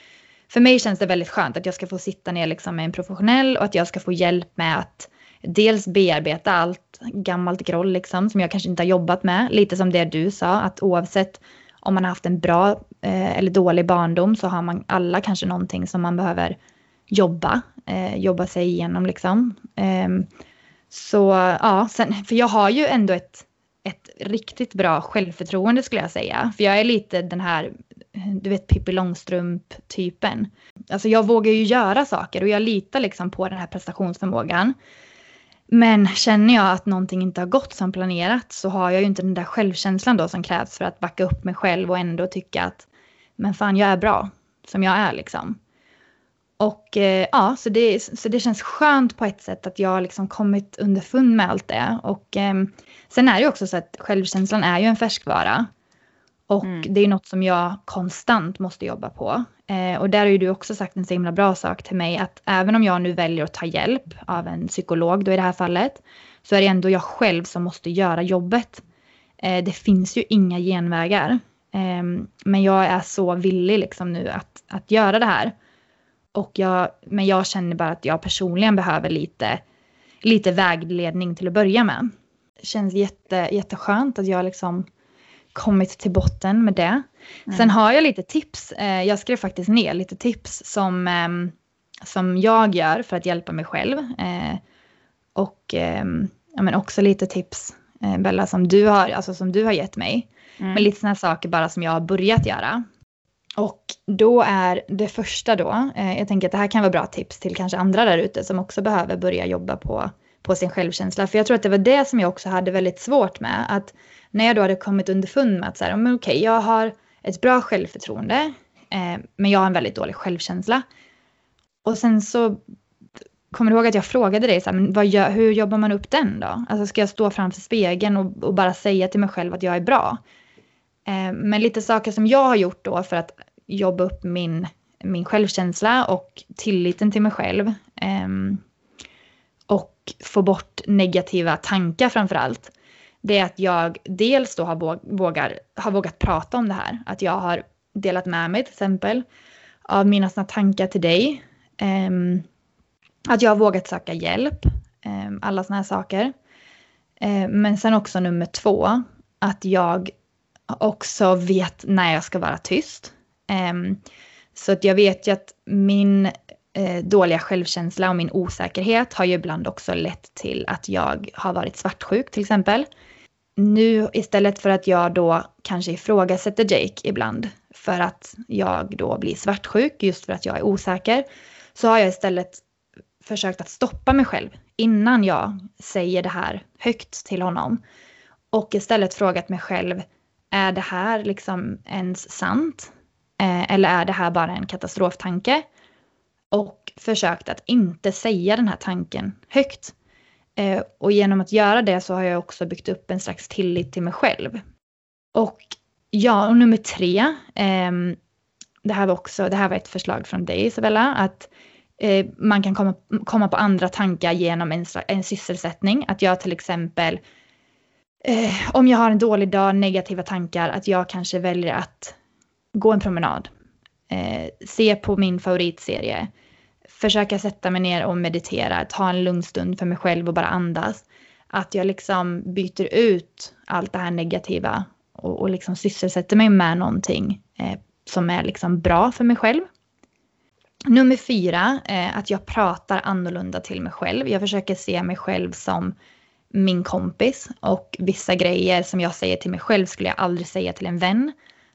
för mig känns det väldigt skönt att jag ska få sitta ner liksom med en professionell och att jag ska få hjälp med att dels bearbeta allt gammalt groll liksom som jag kanske inte har jobbat med. Lite som det du sa, att oavsett om man har haft en bra eh, eller dålig barndom så har man alla kanske någonting som man behöver jobba, eh, jobba sig igenom liksom. Eh, så ja, sen, för jag har ju ändå ett, ett riktigt bra självförtroende skulle jag säga. För jag är lite den här, du vet Pippi Långstrump-typen. Alltså jag vågar ju göra saker och jag litar liksom på den här prestationsförmågan. Men känner jag att någonting inte har gått som planerat så har jag ju inte den där självkänslan då som krävs för att backa upp mig själv och ändå tycka att men fan jag är bra som jag är liksom. Och eh, ja, så det, så det känns skönt på ett sätt att jag har liksom kommit underfund med allt det. Och eh, sen är det också så att självkänslan är ju en färskvara. Och mm. det är något som jag konstant måste jobba på. Eh, och där har ju du också sagt en så himla bra sak till mig att även om jag nu väljer att ta hjälp av en psykolog då i det här fallet så är det ändå jag själv som måste göra jobbet. Eh, det finns ju inga genvägar. Eh, men jag är så villig liksom nu att, att göra det här. Och jag, men jag känner bara att jag personligen behöver lite, lite vägledning till att börja med. Känns jätte, jätteskönt att jag liksom kommit till botten med det. Mm. Sen har jag lite tips. Eh, jag skrev faktiskt ner lite tips som, ehm, som jag gör för att hjälpa mig själv. Eh, och ehm, ja, men också lite tips, eh, Bella, som du har, alltså som du har gett mig. Mm. Men lite sådana saker bara som jag har börjat göra. Och då är det första då, jag tänker att det här kan vara bra tips till kanske andra där ute som också behöver börja jobba på, på sin självkänsla. För jag tror att det var det som jag också hade väldigt svårt med. Att när jag då hade kommit underfund med att så här, men okej, jag har ett bra självförtroende, eh, men jag har en väldigt dålig självkänsla. Och sen så kommer du ihåg att jag frågade dig, så här, men gör, hur jobbar man upp den då? Alltså ska jag stå framför spegeln och, och bara säga till mig själv att jag är bra? Eh, men lite saker som jag har gjort då för att jobba upp min, min självkänsla och tilliten till mig själv. Eh, och få bort negativa tankar framför allt det är att jag dels då har, vågar, har vågat prata om det här. Att jag har delat med mig till exempel av mina såna tankar till dig. Um, att jag har vågat söka hjälp. Um, alla såna här saker. Um, men sen också nummer två. Att jag också vet när jag ska vara tyst. så att jag vet ju att min Eh, dåliga självkänsla och min osäkerhet har ju ibland också lett till att jag har varit svartsjuk till exempel nu istället för att jag då kanske ifrågasätter Jake ibland för att jag då blir svartsjuk just för att jag är osäker så har jag istället försökt att stoppa mig själv innan jag säger det här högt till honom. Och istället frågat mig själv, är det här liksom ens sant? Eh, eller är det här bara en katastroftanke? Och försökt att inte säga den här tanken högt. Eh, och genom att göra det så har jag också byggt upp en slags tillit till mig själv. Och ja, och nummer tre. Eh, det här var också, det här var ett förslag från dig Isabella, att eh, man kan komma, komma på andra tankar genom en, en sysselsättning. Att jag till exempel, eh, om jag har en dålig dag, negativa tankar, att jag kanske väljer att gå en promenad. Eh, se på min favoritserie. Försöka sätta mig ner och meditera, ta en lugn stund för mig själv och bara andas. Att jag liksom byter ut allt det här negativa och, och liksom sysselsätter mig med någonting eh, som är liksom bra för mig själv. Nummer fyra, eh, att jag pratar annorlunda till mig själv. Jag försöker se mig själv som min kompis och vissa grejer som jag säger till mig själv skulle jag aldrig säga till en vän.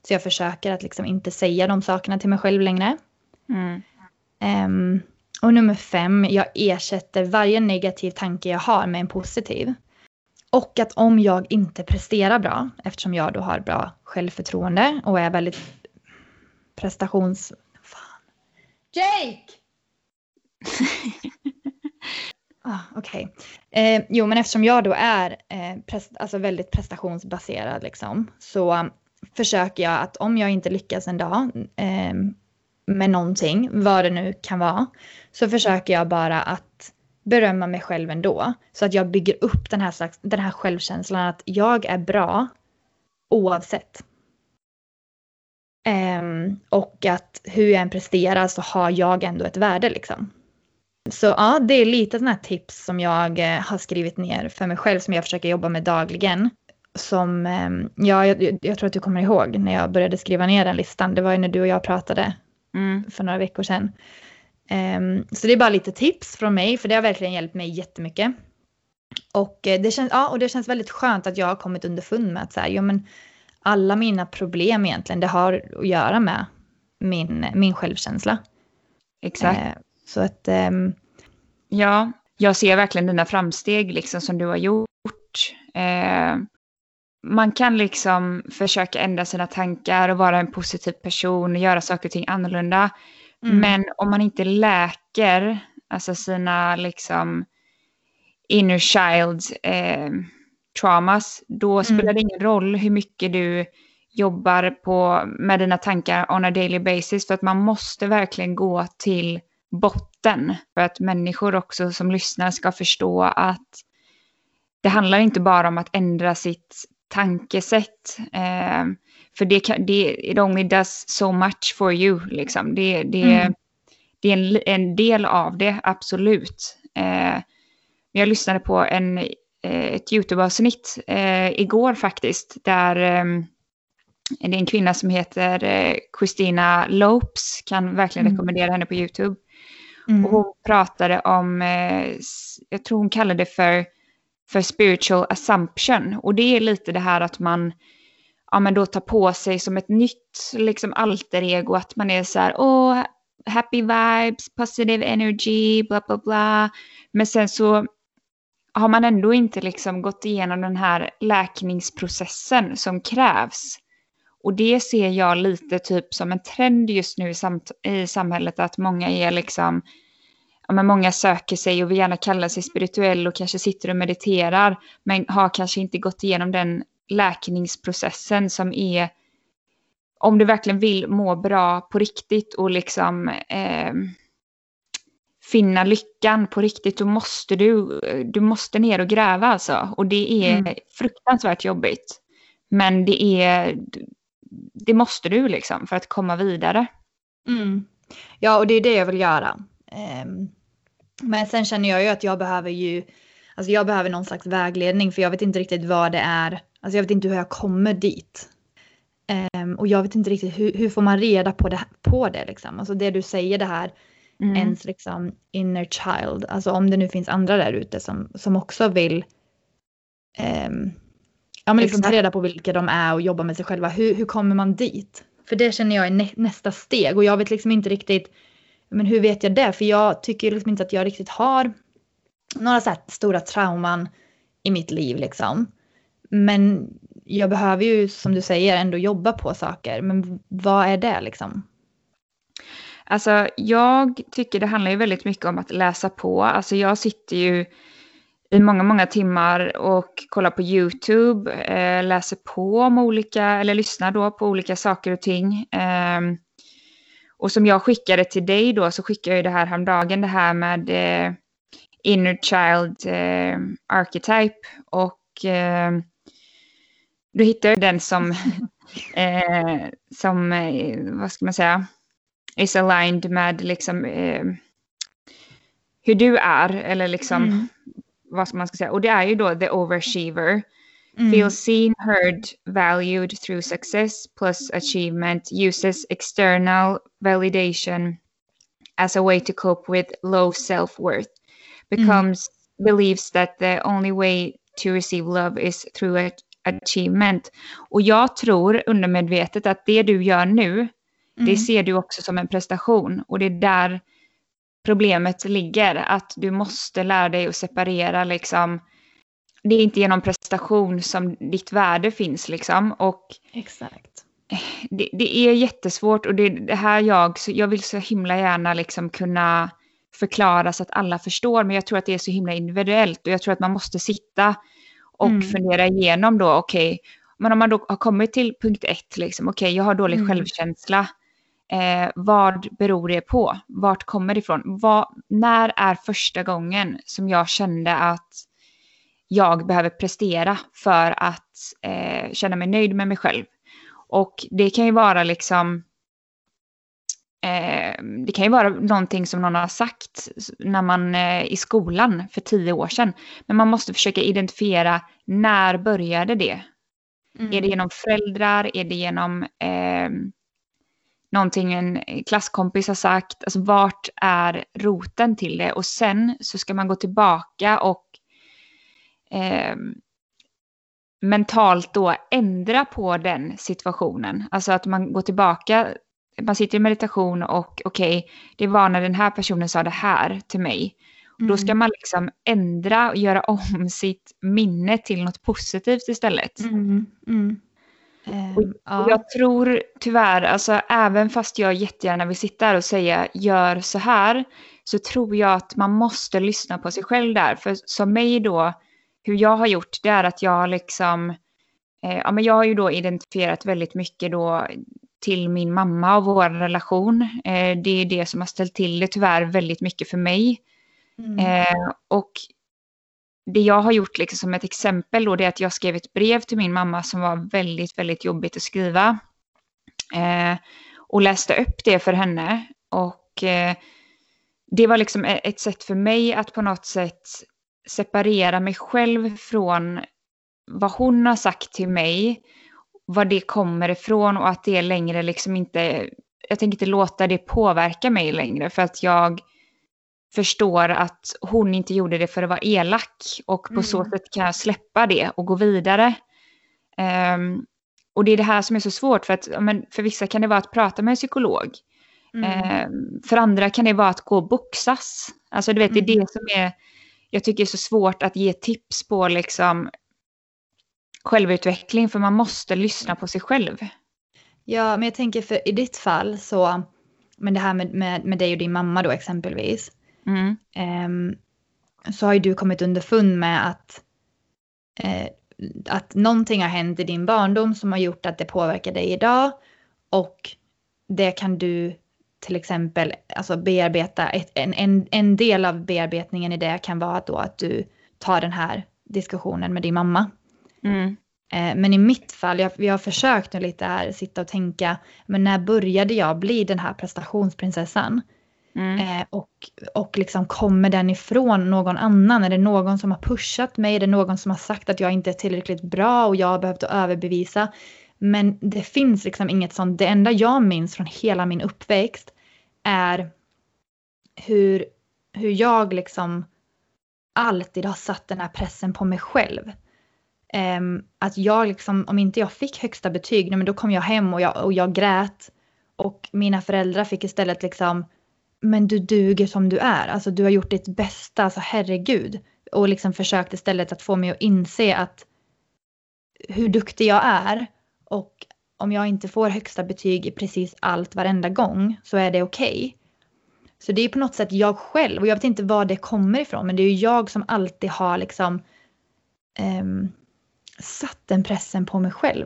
Så jag försöker att liksom inte säga de sakerna till mig själv längre. Mm. Um, och nummer fem, jag ersätter varje negativ tanke jag har med en positiv. Och att om jag inte presterar bra, eftersom jag då har bra självförtroende och är väldigt prestations... Fan. Jake! [laughs] ah, Okej. Okay. Eh, jo, men eftersom jag då är eh, prest, alltså väldigt prestationsbaserad liksom, så försöker jag att om jag inte lyckas en dag eh, med någonting, vad det nu kan vara, så försöker jag bara att berömma mig själv ändå. Så att jag bygger upp den här, slags, den här självkänslan att jag är bra oavsett. Um, och att hur jag än presterar så har jag ändå ett värde liksom. Så ja, det är lite sådana här tips som jag eh, har skrivit ner för mig själv som jag försöker jobba med dagligen. Som, eh, ja, jag, jag, tror att du kommer ihåg när jag började skriva ner den listan. Det var ju när du och jag pratade mm. för några veckor sedan. Um, så det är bara lite tips från mig för det har verkligen hjälpt mig jättemycket. Och eh, det känns, ja, och det känns väldigt skönt att jag har kommit underfund med att så här, ja, men alla mina problem egentligen, det har att göra med min, min självkänsla. Exakt. Eh, så att... Um, ja, jag ser verkligen dina framsteg liksom som du har gjort. Eh, man kan liksom försöka ändra sina tankar och vara en positiv person och göra saker och ting annorlunda. Mm. Men om man inte läker alltså sina liksom inner child eh, traumas, då mm. spelar det ingen roll hur mycket du jobbar på, med dina tankar on a daily basis. För att man måste verkligen gå till botten. För att människor också som lyssnar ska förstå att det handlar inte bara om att ändra sitt tankesätt. Eh, för det, kan, det it only does so much for you. Liksom. Det, det, mm. det är en, en, del av det, absolut. Eh, jag lyssnade på en, eh, ett YouTube-avsnitt eh, igår faktiskt. Där eh, det är en kvinna som heter eh, Christina Lopes. Kan verkligen mm. rekommendera henne på YouTube. Mm. Och hon pratade om, eh, jag tror hon kallade det för, för spiritual assumption. Och det är lite det här att man ja, men då ta på sig som ett nytt liksom alter ego, att man är så här, åh, happy vibes, positive energy, bla bla bla. Men sen så har man ändå inte liksom gått igenom den här läkningsprocessen som krävs. Och det ser jag lite typ som en trend just nu i, samt i samhället, att många är liksom, ja men många söker sig och vill gärna kalla sig spirituell och kanske sitter och mediterar, men har kanske inte gått igenom den läkningsprocessen som är om du verkligen vill må bra på riktigt och liksom eh, finna lyckan på riktigt, då måste du, du måste ner och gräva alltså. Och det är mm. fruktansvärt jobbigt. Men det är, det måste du liksom för att komma vidare. Mm. Ja, och det är det jag vill göra. Um, men sen känner jag ju att jag behöver ju, alltså jag behöver någon slags vägledning för jag vet inte riktigt vad det är Alltså jag vet inte hur jag kommer dit. Um, och jag vet inte riktigt hur, hur får man reda på det, på det liksom. Alltså det du säger det här, mm. ens liksom inner child. Alltså om det nu finns andra där ute som, som också vill um, ja, men liksom ta reda på vilka de är och jobba med sig själva. Hur, hur kommer man dit? För det känner jag är nä, nästa steg och jag vet liksom inte riktigt men hur vet jag det? För jag tycker liksom inte att jag riktigt har några så här stora trauman i mitt liv liksom. Men jag behöver ju som du säger ändå jobba på saker. Men vad är det liksom? Alltså jag tycker det handlar ju väldigt mycket om att läsa på. Alltså jag sitter ju i många, många timmar och kollar på YouTube, eh, läser på om olika, eller lyssnar då på olika saker och ting. Eh, och som jag skickade till dig då så skickade jag ju det här häromdagen, det här med eh, Inner Child eh, Archetype. Och ehm, hittade jag den som, [laughs] eh, som eh, vad ska man säga, is aligned med liksom eh, hur du är, eller liksom mm. vad ska man ska säga. Och det är ju då the overachiever. Mm. Feel seen, heard, valued through success plus achievement, uses external validation as a way to cope with low self-worth, becomes mm. believes that the only way to receive love is through a achievement. Och jag tror undermedvetet att det du gör nu Mm. Det ser du också som en prestation och det är där problemet ligger. Att du måste lära dig att separera liksom. Det är inte genom prestation som ditt värde finns liksom. Och Exakt. Det, det är jättesvårt och det, det här jag, så jag vill så himla gärna liksom kunna förklara så att alla förstår. Men jag tror att det är så himla individuellt och jag tror att man måste sitta och mm. fundera igenom då, okej, okay, men om man då har kommit till punkt ett, liksom, okej, okay, jag har dålig mm. självkänsla. Eh, vad beror det på? Vart kommer det ifrån? Vad, när är första gången som jag kände att jag behöver prestera för att eh, känna mig nöjd med mig själv? Och det kan ju vara liksom det kan ju vara någonting som någon har sagt när man eh, i skolan för tio år sedan. Men man måste försöka identifiera när började det? Mm. Är det genom föräldrar? Är det genom eh, någonting en klasskompis har sagt, alltså vart är roten till det? Och sen så ska man gå tillbaka och eh, mentalt då ändra på den situationen. Alltså att man går tillbaka, man sitter i meditation och okej, okay, det var när den här personen sa det här till mig. Mm. Då ska mm. man liksom ändra och göra om [laughs] sitt minne till något positivt istället. Mm. Mm. Och, ja. och jag tror tyvärr, alltså även fast jag jättegärna vill sitta här och säga gör så här, så tror jag att man måste lyssna på sig själv där. För som mig då, hur jag har gjort, det är att jag liksom, eh, ja men jag har ju då identifierat väldigt mycket då till min mamma och vår relation. Eh, det är det som har ställt till det tyvärr väldigt mycket för mig. Mm. Eh, och det jag har gjort liksom som ett exempel då, det är att jag skrev ett brev till min mamma som var väldigt, väldigt jobbigt att skriva. Eh, och läste upp det för henne. Och eh, det var liksom e-, ett sätt för mig att på något sätt separera mig själv från vad hon har sagt till mig, var det kommer ifrån och att det längre liksom inte, jag tänker inte låta det påverka mig längre för att jag förstår att hon inte gjorde det för att vara elak och på mm. så sätt kan jag släppa det och gå vidare. Um, och det är det här som är så svårt för att men för vissa kan det vara att prata med en psykolog. Mm. Um, för andra kan det vara att gå och boxas. Alltså du vet, mm. det är mm. det som är, jag tycker är så svårt att ge tips på liksom självutveckling för man måste lyssna på sig själv. Ja, men jag tänker för i ditt fall så, men det här med, med, med dig och din mamma då exempelvis. Mm. Um, så har ju du kommit underfund med att, eh, att någonting har hänt i din barndom som har gjort att det påverkar dig idag. Och det kan du till exempel alltså bearbeta, ett, en, en, en del av bearbetningen i det kan vara då att du tar den här diskussionen med din mamma. Mm. Eh, men i mitt fall, jag, jag har försökt nu lite här sitta och tänka, men när började jag bli den här prestationsprinsessan? Mm. Eh, och, och liksom kommer den ifrån någon annan? Är det någon som har pushat mig? Är det någon som har sagt att jag inte är tillräckligt bra och jag har behövt överbevisa? Men det finns liksom inget sånt. Det enda jag minns från hela min uppväxt är hur, hur jag liksom alltid har satt den här pressen på mig själv. Ehm, att jag liksom, om inte jag fick högsta betyg, men då kom jag hem och jag, och jag grät. Och mina föräldrar fick istället liksom men du duger som du är. Alltså du har gjort ditt bästa, alltså herregud. Och liksom försökt istället att få mig att inse att hur duktig jag är och om jag inte får högsta betyg i precis allt varenda gång så är det okej. Okay. Så det är på något sätt jag själv och jag vet inte var det kommer ifrån men det är ju jag som alltid har liksom um, satt den pressen på mig själv.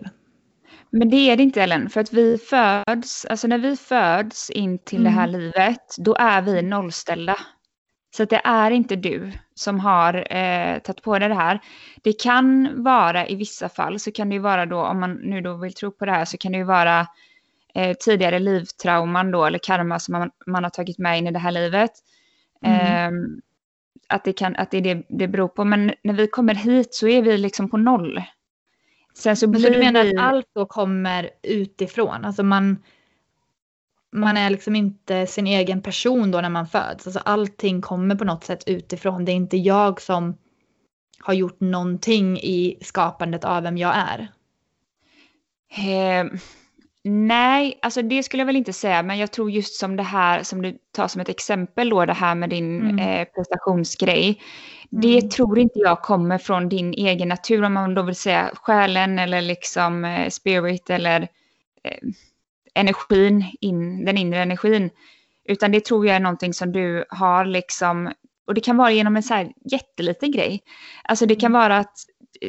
Men det är det inte Ellen, för att vi föds, alltså när vi föds in till mm. det här mm. livet, då är vi nollställda. Så det är inte du som har eh, tagit på dig det här. Det kan vara i vissa fall, så kan det ju vara då, om man nu då vill tro på det här, så kan det ju vara eh, tidigare livtrauman då, eller karma som man, man, har tagit med in i det här livet. Mm. Eh, att det, kan, att det är det det beror på. Men när vi kommer hit så är vi liksom på noll. Sen så blir så du menar att allt då kommer utifrån? Alltså man, man är liksom inte sin egen person då när man föds. Alltså allting kommer på något sätt utifrån. Det är inte jag som har gjort någonting i skapandet av vem jag är. Eh, nej, alltså det skulle jag väl inte säga, men jag tror just som det här som du tar som ett exempel då, det här med din mm. eh, prestationsgrej. Det mm. tror inte jag kommer från din egen natur, om man då vill säga själen eller liksom eh, spirit eller eh, energin, in, den inre energin. Utan det tror jag är någonting som du har liksom, och det kan vara genom en så här jätteliten grej. Alltså det kan mm. vara att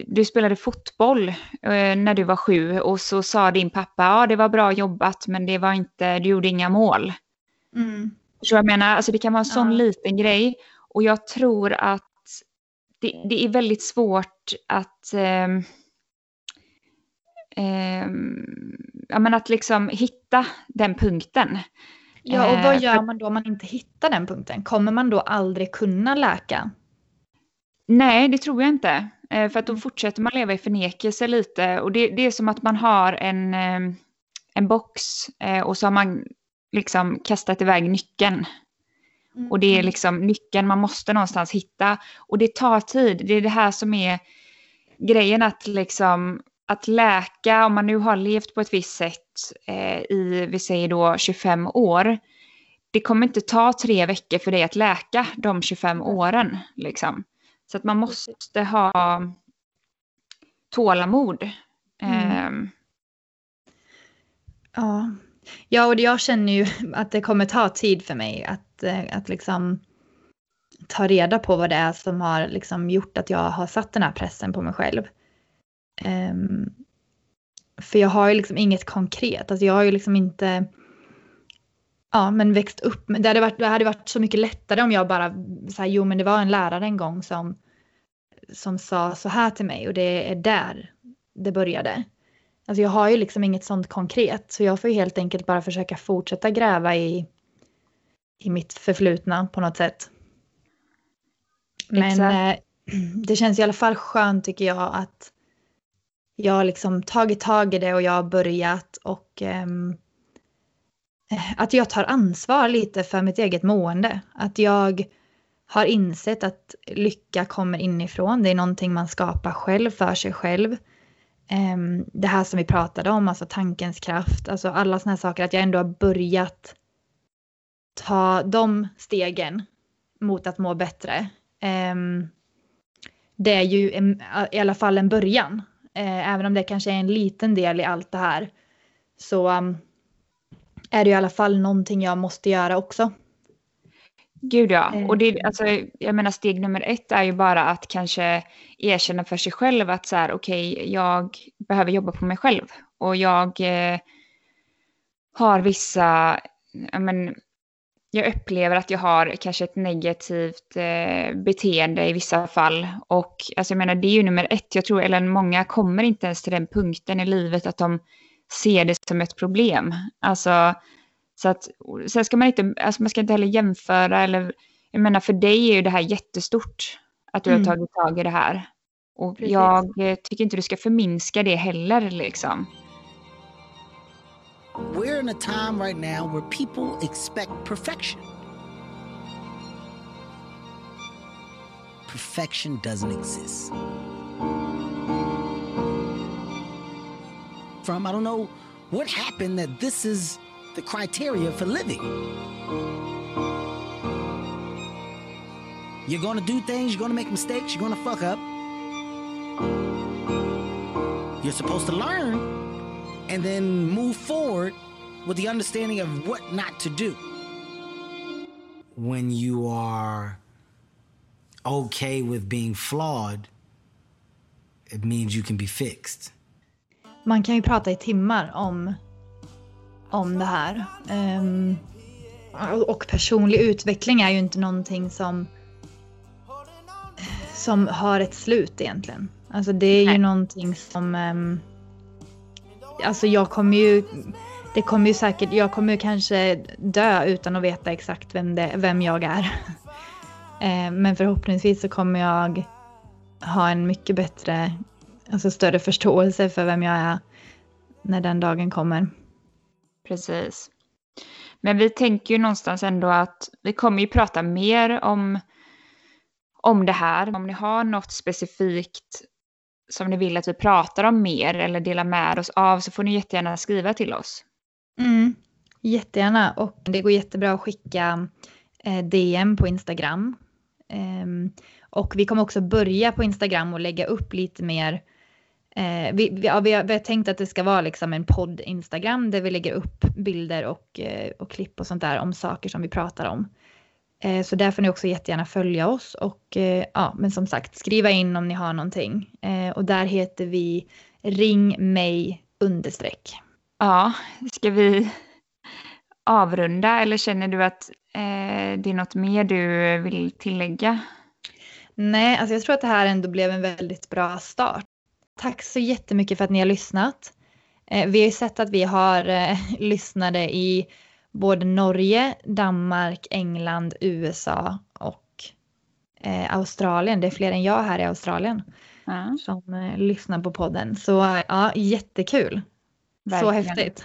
du spelade fotboll eh, när du var sju och så sa din pappa, ja det var bra jobbat men det var inte, du gjorde inga mål. Mm. Så jag menar, alltså det kan vara en sån ja. liten grej. Och jag tror att det, det är väldigt svårt att eh, eh, ja, men att liksom hitta den punkten. Ja, och vad eh, gör man då om man inte hittar den punkten? Kommer man då aldrig kunna läka? Nej, det tror jag inte. Eh, för att då mm. fortsätter man leva i förnekelse lite. Och det, det är som att man har en, ehm, en box och så har man liksom kastat iväg nyckeln. Mm. Och det är mm. liksom nyckeln man måste någonstans hitta. Och det tar tid. Det är det här som är grejen att liksom att läka, om man nu har levt på ett visst sätt eh, i, vi säger då 25 år, det kommer inte ta tre veckor för dig att läka de 25 åren. Liksom. Så att man måste ha tålamod. Mm. Eh. Ja. ja, och jag känner ju att det kommer ta tid för mig att, eh, att liksom ta reda på vad det är som har liksom gjort att jag har satt den här pressen på mig själv. Um, för jag har ju liksom inget konkret, alltså jag har ju liksom inte ja, men växt upp. Det hade, varit, det hade varit så mycket lättare om jag bara sa jo men det var en lärare en gång som, som sa så här till mig och det är där det började. Alltså jag har ju liksom inget sånt konkret så jag får ju helt enkelt bara försöka fortsätta gräva i, i mitt förflutna på något sätt. Men eh, [clears throat] det känns i alla fall skönt tycker jag att jag har liksom tagit tag i det och jag har börjat och um, Eh, att jag tar ansvar lite för mitt eget mående. Att jag har insett att lycka kommer inifrån. Det är någonting man skapar själv för sig själv. Ehm, det här som vi pratade om, alltså tankens kraft, alltså alla sådana här saker, att jag ändå har börjat ta de stegen mot att må bättre. Ehm, det är ju i alla fall en början eh, även om det kanske är en liten del i allt det här, så är det i alla fall någonting jag måste göra också. Gud ja, och det, eh. alltså, jag menar steg nummer ett är ju bara att kanske erkänna för sig själv att så här, okej, okay, jag behöver jobba på mig själv och jag eh, har vissa, men, jag upplever att jag har kanske ett negativt eh, beteende i vissa fall. Och alltså jag menar, det är ju nummer ett. Jag tror, eller många kommer inte ens till den punkten i livet att de ser det som ett problem. Alltså, så att, sen ska man inte, alltså man ska inte heller jämföra eller, jag menar för dig är ju det här jättestort. Att du mm. har tagit tag i det här. Och Precis. jag eh, tycker inte du ska förminska det heller liksom. We're in a time right now where people expect perfection. Perfection doesn't exist. From, I don't know what happened that this is the criteria for living. You're gonna do things, you're gonna make mistakes, you're gonna fuck up. You're supposed to learn and then move forward with the understanding of what not to do. When you are okay with being flawed, it means you can be fixed. Man kan ju prata i timmar om, om det här. Um, och personlig utveckling är ju inte någonting som, som har ett slut egentligen. Alltså det är Nej. ju någonting som... Um, alltså jag kommer ju... Det kommer ju säkert, jag kommer kanske dö utan att veta exakt vem, det, vem jag är. uh, [laughs] men förhoppningsvis så kommer jag ha en mycket bättre, alltså större förståelse för vem jag är när den dagen kommer. Precis. Men vi tänker ju någonstans ändå att vi kommer ju prata mer om, om det här. Om ni har något specifikt som ni vill att vi pratar om mer eller delar med oss av så får ni jättegärna skriva till oss. Mm, jättegärna och det går jättebra att skicka eh, DM på Instagram. Um, och vi kommer också börja på Instagram och lägga upp lite mer Eh, vi, vi, ja, vi, har, vi, har, tänkt att det ska vara liksom en podd-instagram där vi lägger upp bilder och, eh, och klipp och sånt där om saker som vi pratar om. Eh, så där får ni också jättegärna följa oss och eh, ja, men som sagt skriva in om ni har någonting. Eh, och där heter vi ring mig understreck. Ja, ska vi avrunda eller känner du att eh, det är något mer du vill tillägga? Nej, alltså jag tror att det här ändå blev en väldigt bra start. Tack så jättemycket för att ni har lyssnat. Eh, vi har ju sett att vi har eh, [laughs] lyssnare i både Norge, Danmark, England, USA och eh, Australien. Det är fler än jag här i Australien mm. som lyssnar på podden. Så ja, jättekul. Verkligen. Så häftigt.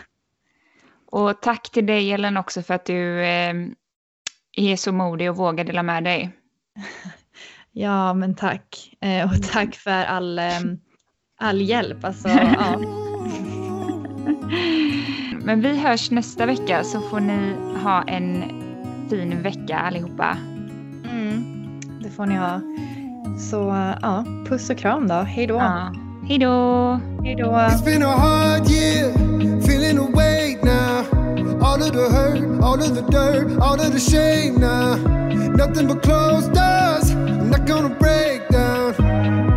Och tack till dig Ellen också för att du är så modig och vågar dela med dig. [laughs] ja, men tack. Och tack för all all hjälp. Alltså, [laughs] ja. [laughs] Men vi hörs nästa vecka så får ni ha en fin vecka allihopa. Mm, det får ni ha. Så ja, puss och kram då. Hej då. Ja. Hej då. Hej då. It's been a hard year, feeling awake now. All of the hurt, all of the dirt, all of the shame now. Nothing but closed doors, I'm not gonna break down.